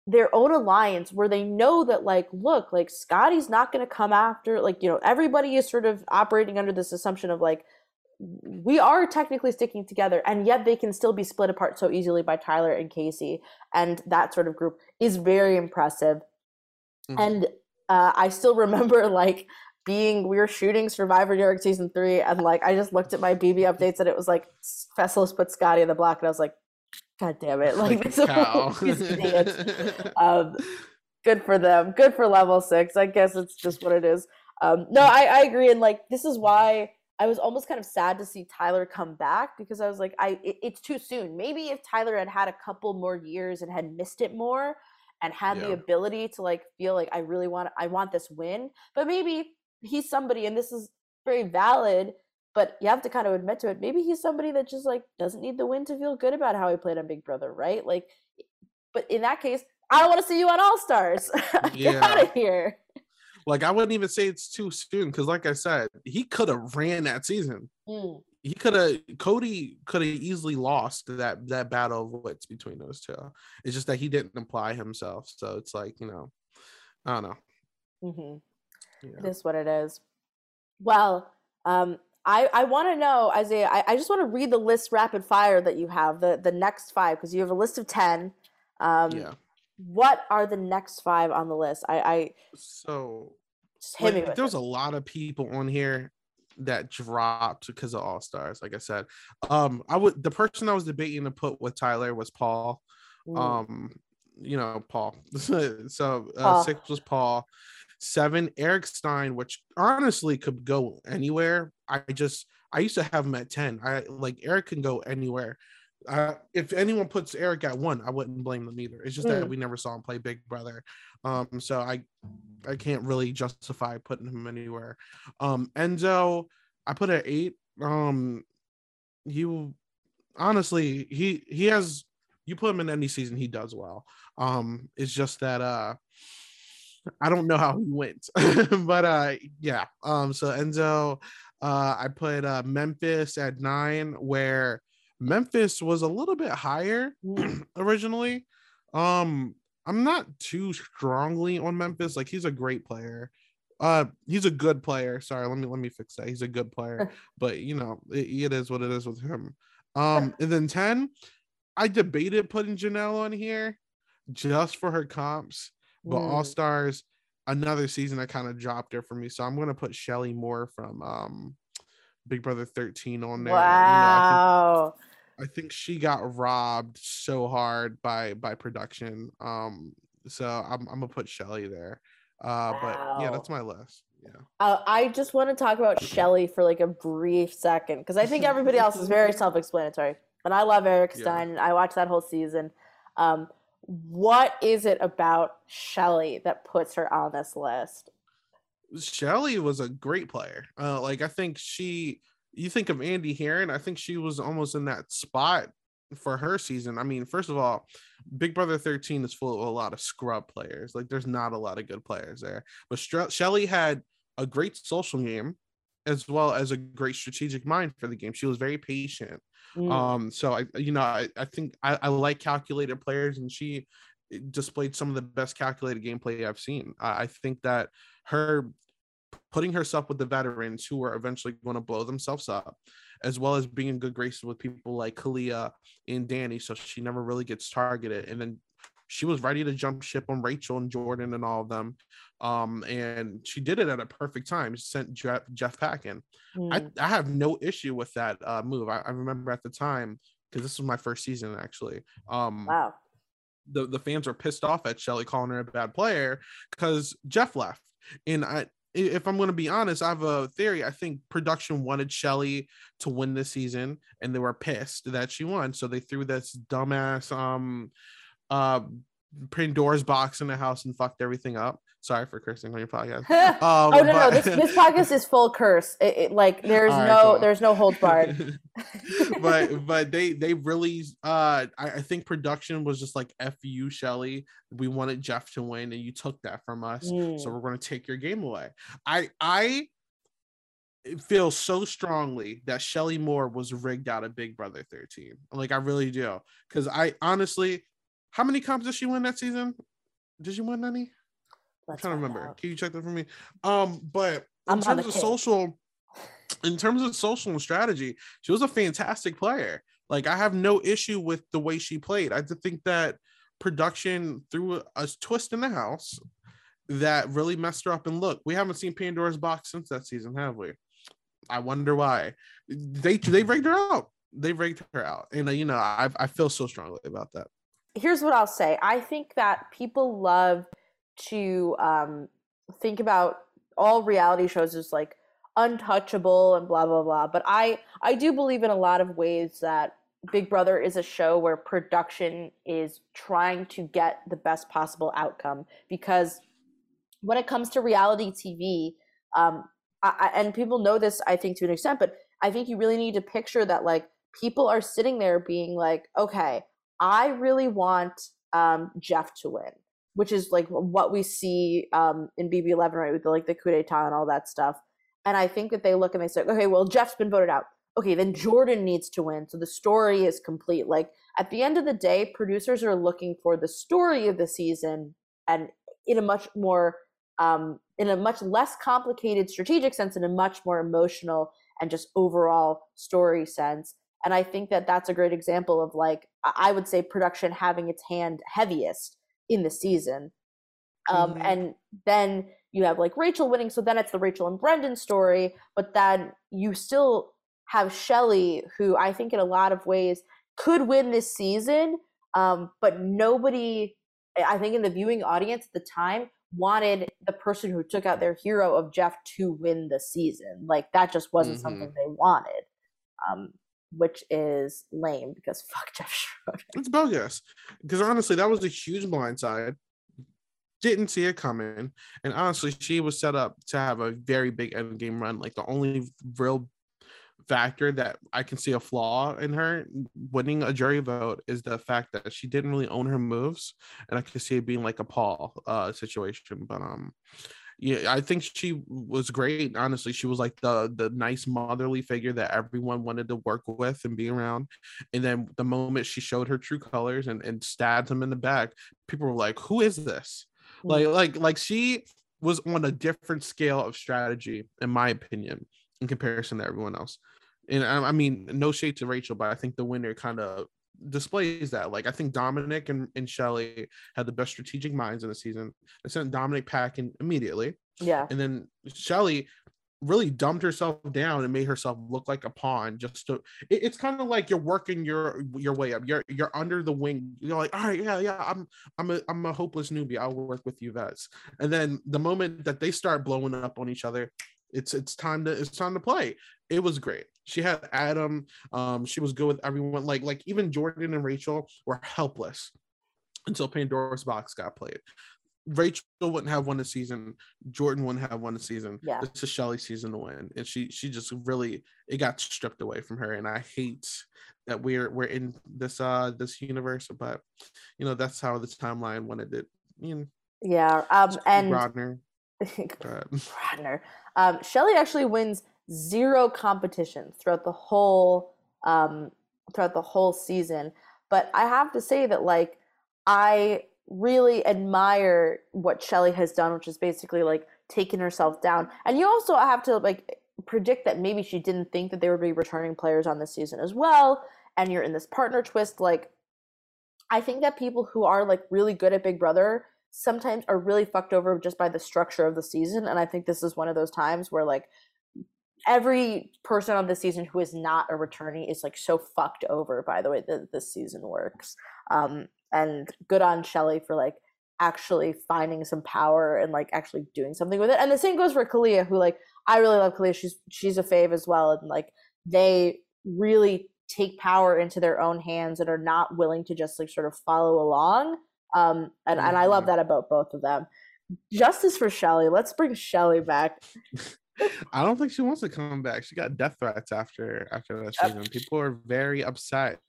their own alliance where they know that like look like scotty's not going to come after like you know everybody is sort of operating under this assumption of like we are technically sticking together and yet they can still be split apart so easily by tyler and kaycee and that sort of group is very impressive mm-hmm. and uh, i still remember *laughs* like being we were shooting survivor new york season three and like i just looked at my bb updates and it was like Fessy's put scotty in the block and i was like God damn it! Like, like this *laughs* *laughs* um, good for them. Good for level six. I guess it's just what it is. Um, no, I, I agree, and like this is why I was almost kind of sad to see Tyler come back because I was like, I it, it's too soon. Maybe if Tyler had had a couple more years and had missed it more and had yeah. the ability to like feel like I really want I want this win, but maybe he's somebody, and this is very valid but you have to kind of admit to it. Maybe he's somebody that just like doesn't need the win to feel good about how he played on Big Brother, right? Like, but in that case, I don't want to see you on All Stars. *laughs* Get yeah. out of here. Like I wouldn't even say it's too soon because, like I said, he could have ran that season. Mm. He could have Cody could have easily lost that that battle of wits between those two. It's just that he didn't apply himself. So it's like you know, I don't know. Mm-hmm. Yeah. This what it is. Well, um, I, I want to know, Isaiah, I, I just want to read the list rapid fire that you have, the, the next five, because you have a list of 10. Um, yeah. what are the next five on the list? I, I so just hit me like, there's it. a lot of people on here that dropped because of all stars like i said um i would the person i was debating to put with tyler was paul Mm. um you know paul *laughs* so uh, Paul. six was paul seven eric stein which honestly could go anywhere i just i used to have him at 10 i like eric can go anywhere uh, if anyone puts Eric at one, I wouldn't blame them either. It's just that Mm. we never saw him play Big Brother, um. So I, I can't really justify putting him anywhere. Um, Enzo, I put at eight. Um, you honestly, he he has. You put him in any season, he does well. Um, it's just that uh, I don't know how he went, *laughs* but uh, yeah. Um, so Enzo, uh, I put uh Memphis at nine, where Memphis was a little bit higher Mm. *clears throat* originally. Um, I'm not too strongly on Memphis. Like he's a great player. Uh, he's a good player. Sorry, let me let me fix that. He's a good player, *laughs* but you know it, it is what it is with him. Um, *laughs* and then ten, I debated putting Janelle on here just for her comps, but All Mm. Stars another season that kind of dropped her for me. So I'm gonna put Shelly Moore from um Big Brother 13 on there. You know, I think- Wow. I think she got robbed so hard by by production. Um, so I'm I'm gonna put Shelly there. Uh, but yeah, that's my list. Yeah. Uh, I just want to talk about Shelly for like a brief second because I think everybody else is very *laughs* self-explanatory. But I love Eric Yeah. Stein, and I watched that whole season. Um, what is it about Shelly that puts her on this list? Shelly was a great player. Uh, like I think she. You think of Andy Herren, I think she was almost in that spot for her season. I mean, first of all, Big Brother 13 is full of a lot of scrub players. Like, there's not a lot of good players there. But Stre- Shelly had a great social game as well as a great strategic mind for the game. She was very patient. Mm. Um, so I, you know, I, I think I, I like calculated players, and she displayed some of the best calculated gameplay I've seen. I, I think that her putting herself with the veterans who are eventually going to blow themselves up, as well as being in good graces with people like Kalia and Dani, so she never really gets targeted. And then she was ready to jump ship on Rachel and Jordan and all of them. Um, and she did it at a perfect time. She sent Jeff, Jeff Pack in. I, Mm. I have no issue with that uh, move. I, I remember at the time because this was my first season actually. Um, wow. the the fans were pissed off at Shelly calling her a bad player because Jeff left. And I, i- if I'm going to be honest, I have a theory. I think production wanted Shelly to win this season, and they were pissed that she won. So they threw this dumbass um uh Pandora's box in the house and fucked everything up. Sorry for cursing on your podcast. Um, *laughs* oh no, no, this this podcast is full curse. It, it- like *laughs* there's right, no cool. there's no hold barred. *laughs* but but they they really uh I, I think production was just like F you Shelly. We wanted Jeff to win and you took that from us. So Mm. we're gonna take your game away. I I feel so strongly that Shelly Moore was rigged out of Big Brother 13. Like I really do. Cause I honestly how many comps did she win that season? Did she win any? I'm trying to remember. out. Can you check that for me? Um, but in I'm the terms of social, *laughs* in terms of social and strategy, she was a fantastic player. Like I have no issue with the way she played. I just think that production threw a, a twist in the house that really messed her up. And look, we haven't seen Pandora's box since that season, have we? I wonder why. They they rigged her out. They rigged her out, and uh, you know I I feel so strongly about that. Here's what I'll say. I think that people love to um, think about all reality shows as like untouchable and blah blah blah. But I I do believe in a lot of ways that Big Brother is a show where production is trying to get the best possible outcome because when it comes to reality TV, um, I, and people know this, I think, to an extent, but I think you really need to picture that like people are sitting there being like, okay, I really want um, Jeff to win, which is like what we see um, in BB11, right? With the, like the coup d'etat and all that stuff. And I think that they look and they say, okay, well, Jeff's been voted out. Okay, then Jordan needs to win. So the story is complete. Like at the end of the day, producers are looking for the story of the season and in a much more, um, in a much less complicated strategic sense, in a much more emotional and just overall story sense. And I think that that's a great example of like, I would say production having its hand heaviest in the season. Um, mm-hmm. And then you have like Rachel winning, so then it's the Rachel and Brendon story. But then you still have Shelly, who I think in a lot of ways could win this season, um, but nobody, I think in the viewing audience at the time, wanted the person who took out their hero of Jeff to win the season. Like that just wasn't mm-hmm. something they wanted. Um, which is lame because *laughs* fuck Jeff Schroeder. It's bogus. Because honestly, that was a huge blindside. Didn't see it coming. And honestly, she was set up to have a very big end game run. Like the only real factor that I can see a flaw in her winning a jury vote is the fact that she didn't really own her moves, and I can see it being like a Paul uh, situation. But um, yeah, I think she was great. Honestly, she was like the the nice motherly figure that everyone wanted to work with and be around. And then the moment she showed her true colors and and stabbed him in the back, people were like, "Who is this?" Mm-hmm. Like like like she was on a different scale of strategy, in my opinion, in comparison to everyone else and I, I mean, no shade to Rachel, but I think the winner kind of displays that. Like I think Dominic and, and Shelly had the best strategic minds in the season. They sent Dominic packing immediately. Yeah. And then Shelly really dumped herself down and made herself look like a pawn just to it, it's kind of like you're working your your way up you're you're under the wing you're like all right yeah yeah i'm i'm a i'm a hopeless newbie i'll work with you vets and then the moment that they start blowing up on each other it's it's time to it's time to play it was great she had Adam. Um, she was good with everyone. Like like even Jordan and Rachel were helpless until Pandora's box got played. Rachel wouldn't have won the season. Jordan wouldn't have won the season. Yeah. It's a Shelly season to win. And she she just really it got stripped away from her. And I hate that we're we're in this uh this universe, but you know, that's how the timeline wanted it. You know, yeah. Um and Grodner. *laughs* Grodner. Um Shelly actually wins zero competition throughout the whole um, throughout the whole season. But I have to say that like I really admire what Shelly has done, which is basically like taking herself down. And you also have to like predict that maybe she didn't think that there would be returning players on this season as well. And you're in this partner twist. Like I think that people who are like really good at Big Brother sometimes are really fucked over just by the structure of the season. And I think this is one of those times where like every person on this season who is not a returnee is like so fucked over by the way that this season works. Um, and good on Shelly for like actually finding some power and like actually doing something with it. And the same goes for Kalia, who like I really love Kalia. She's she's a fave as well, and like they really take power into their own hands and are not willing to just like sort of follow along. Um, and, and I love mm-hmm. that about both of them. Justice for Shelly. Let's bring Shelly back. *laughs* I don't think she wants to come back. She got death threats after after that season. People are very upset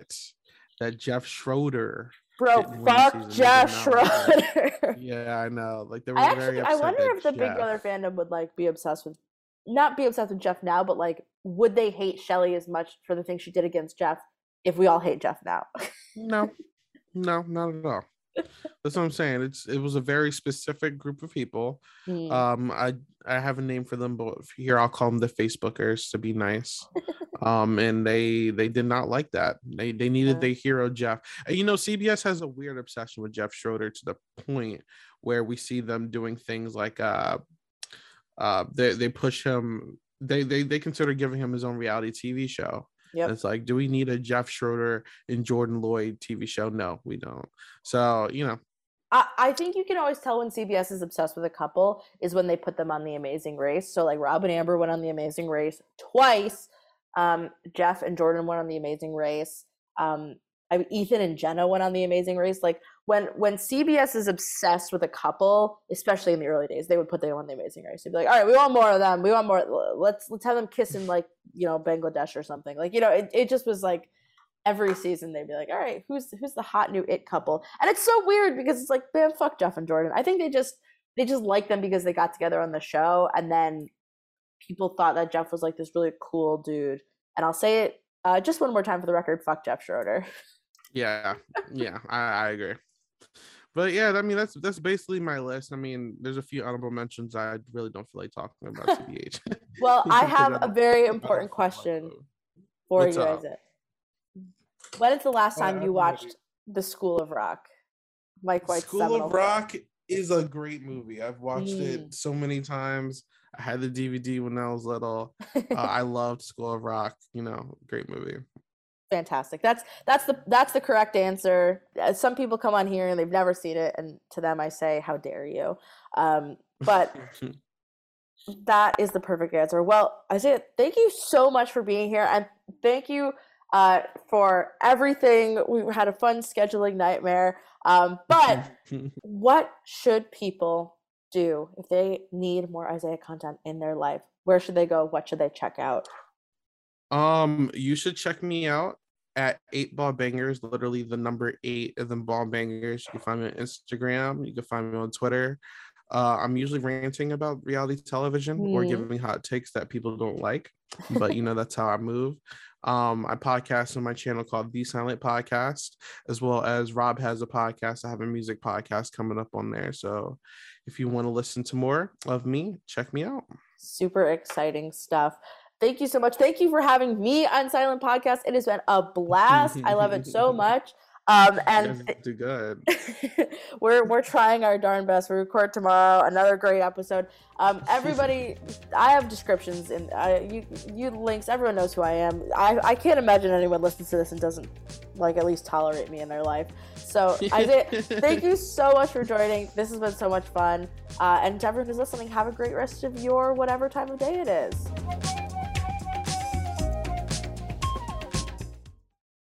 that Jeff Schroeder. Bro, fuck Jeff Schroeder. *laughs* yeah, I know. Like they were I actually, very I wonder if the Jeff... Big Brother fandom would like be obsessed with, not be obsessed with Jeff now, but like, would they hate Shelly as much for the things she did against Jeff if we all hate Jeff now? no, *laughs* no, not at all. That's what I'm saying. It's it was a very specific group of people. Mm. Um, I I have a name for them, but here I'll call them the Facebookers to be nice. *laughs* um, and they they did not like that. They they needed yeah. their hero Jeff. And you know, CBS has a weird obsession with Jeff Schroeder to the point where we see them doing things like uh uh they they push him. They they they consider giving him his own reality TV show Yep. It's like, do we need a Jeff Schroeder and Jordan Lloyd TV show? No, we don't. So, you know. I, I think you can always tell when CBS is obsessed with a couple is when they put them on the amazing race. So like Rob and Amber went on the amazing race twice. Um, Jeff and Jordan went on the amazing race. Um, I mean, Ethan and Jenna went on the Amazing Race. Like when when CBS is obsessed with a couple, especially in the early days, they would put them on the Amazing Race. They'd be like, "All right, we want more of them. We want more. Let's let's have them kiss in like you know Bangladesh or something." Like you know, it it just was like every season they'd be like, "All right, who's who's the hot new it couple?" And it's so weird because it's like, man, fuck Jeff and Jordan. I think they just they just like them because they got together on the show, and then people thought that Jeff was like this really cool dude. And I'll say it uh, just one more time for the record: fuck Jeff Schroeder. Yeah, yeah, I, I agree. But yeah, I mean that's that's basically my list. I mean, there's a few honorable mentions. I really don't feel like talking about *laughs* CBH. well, I *laughs* have a very important question for What's you, Isaac. When is the last time you watched The School of Rock? Mike White's School seminal of Rock is a great movie. I've watched Mm. it so many times. I had the DVD when I was little. *laughs* Uh, I loved School of Rock. You know, great movie. Fantastic. That's that's the that's the correct answer. Uh, some people come on here and they've never seen it and to them i say how dare you. Um but *laughs* that is the perfect answer. Well isaiah thank you so much for being here and thank you uh for everything. We had a fun scheduling nightmare. Um but *laughs* what should people do if they need more isaiah content in their life? Where should they go? What should they check out Um, you should check me out at eight ball bangers, literally the number eight of them ball bangers. You can find me on Instagram, you can find me on Twitter. Uh, I'm usually ranting about reality television or Mhm. giving hot takes that people don't like, but you know that's how I move. Um, I podcast on my channel called The Silent Podcast, as well as Rob has a podcast. I have a music podcast coming up on there. So if you want to listen to more of me, check me out. super exciting stuff. Thank you so much. Thank you for having me on Silent Podcast. It has been a blast. I love it so *laughs* much. Um, and do good. *laughs* we're we're trying our darn best. We record tomorrow. Another great episode. Um, everybody, *laughs* I have descriptions and I, you you links. Everyone knows who I am. I I can't imagine anyone listens to this and doesn't like at least tolerate me in their life. So Isaiah, thank you so much for joining. This has been so much fun. Uh, and to everyone who's listening, have a great rest of your whatever time of day it is.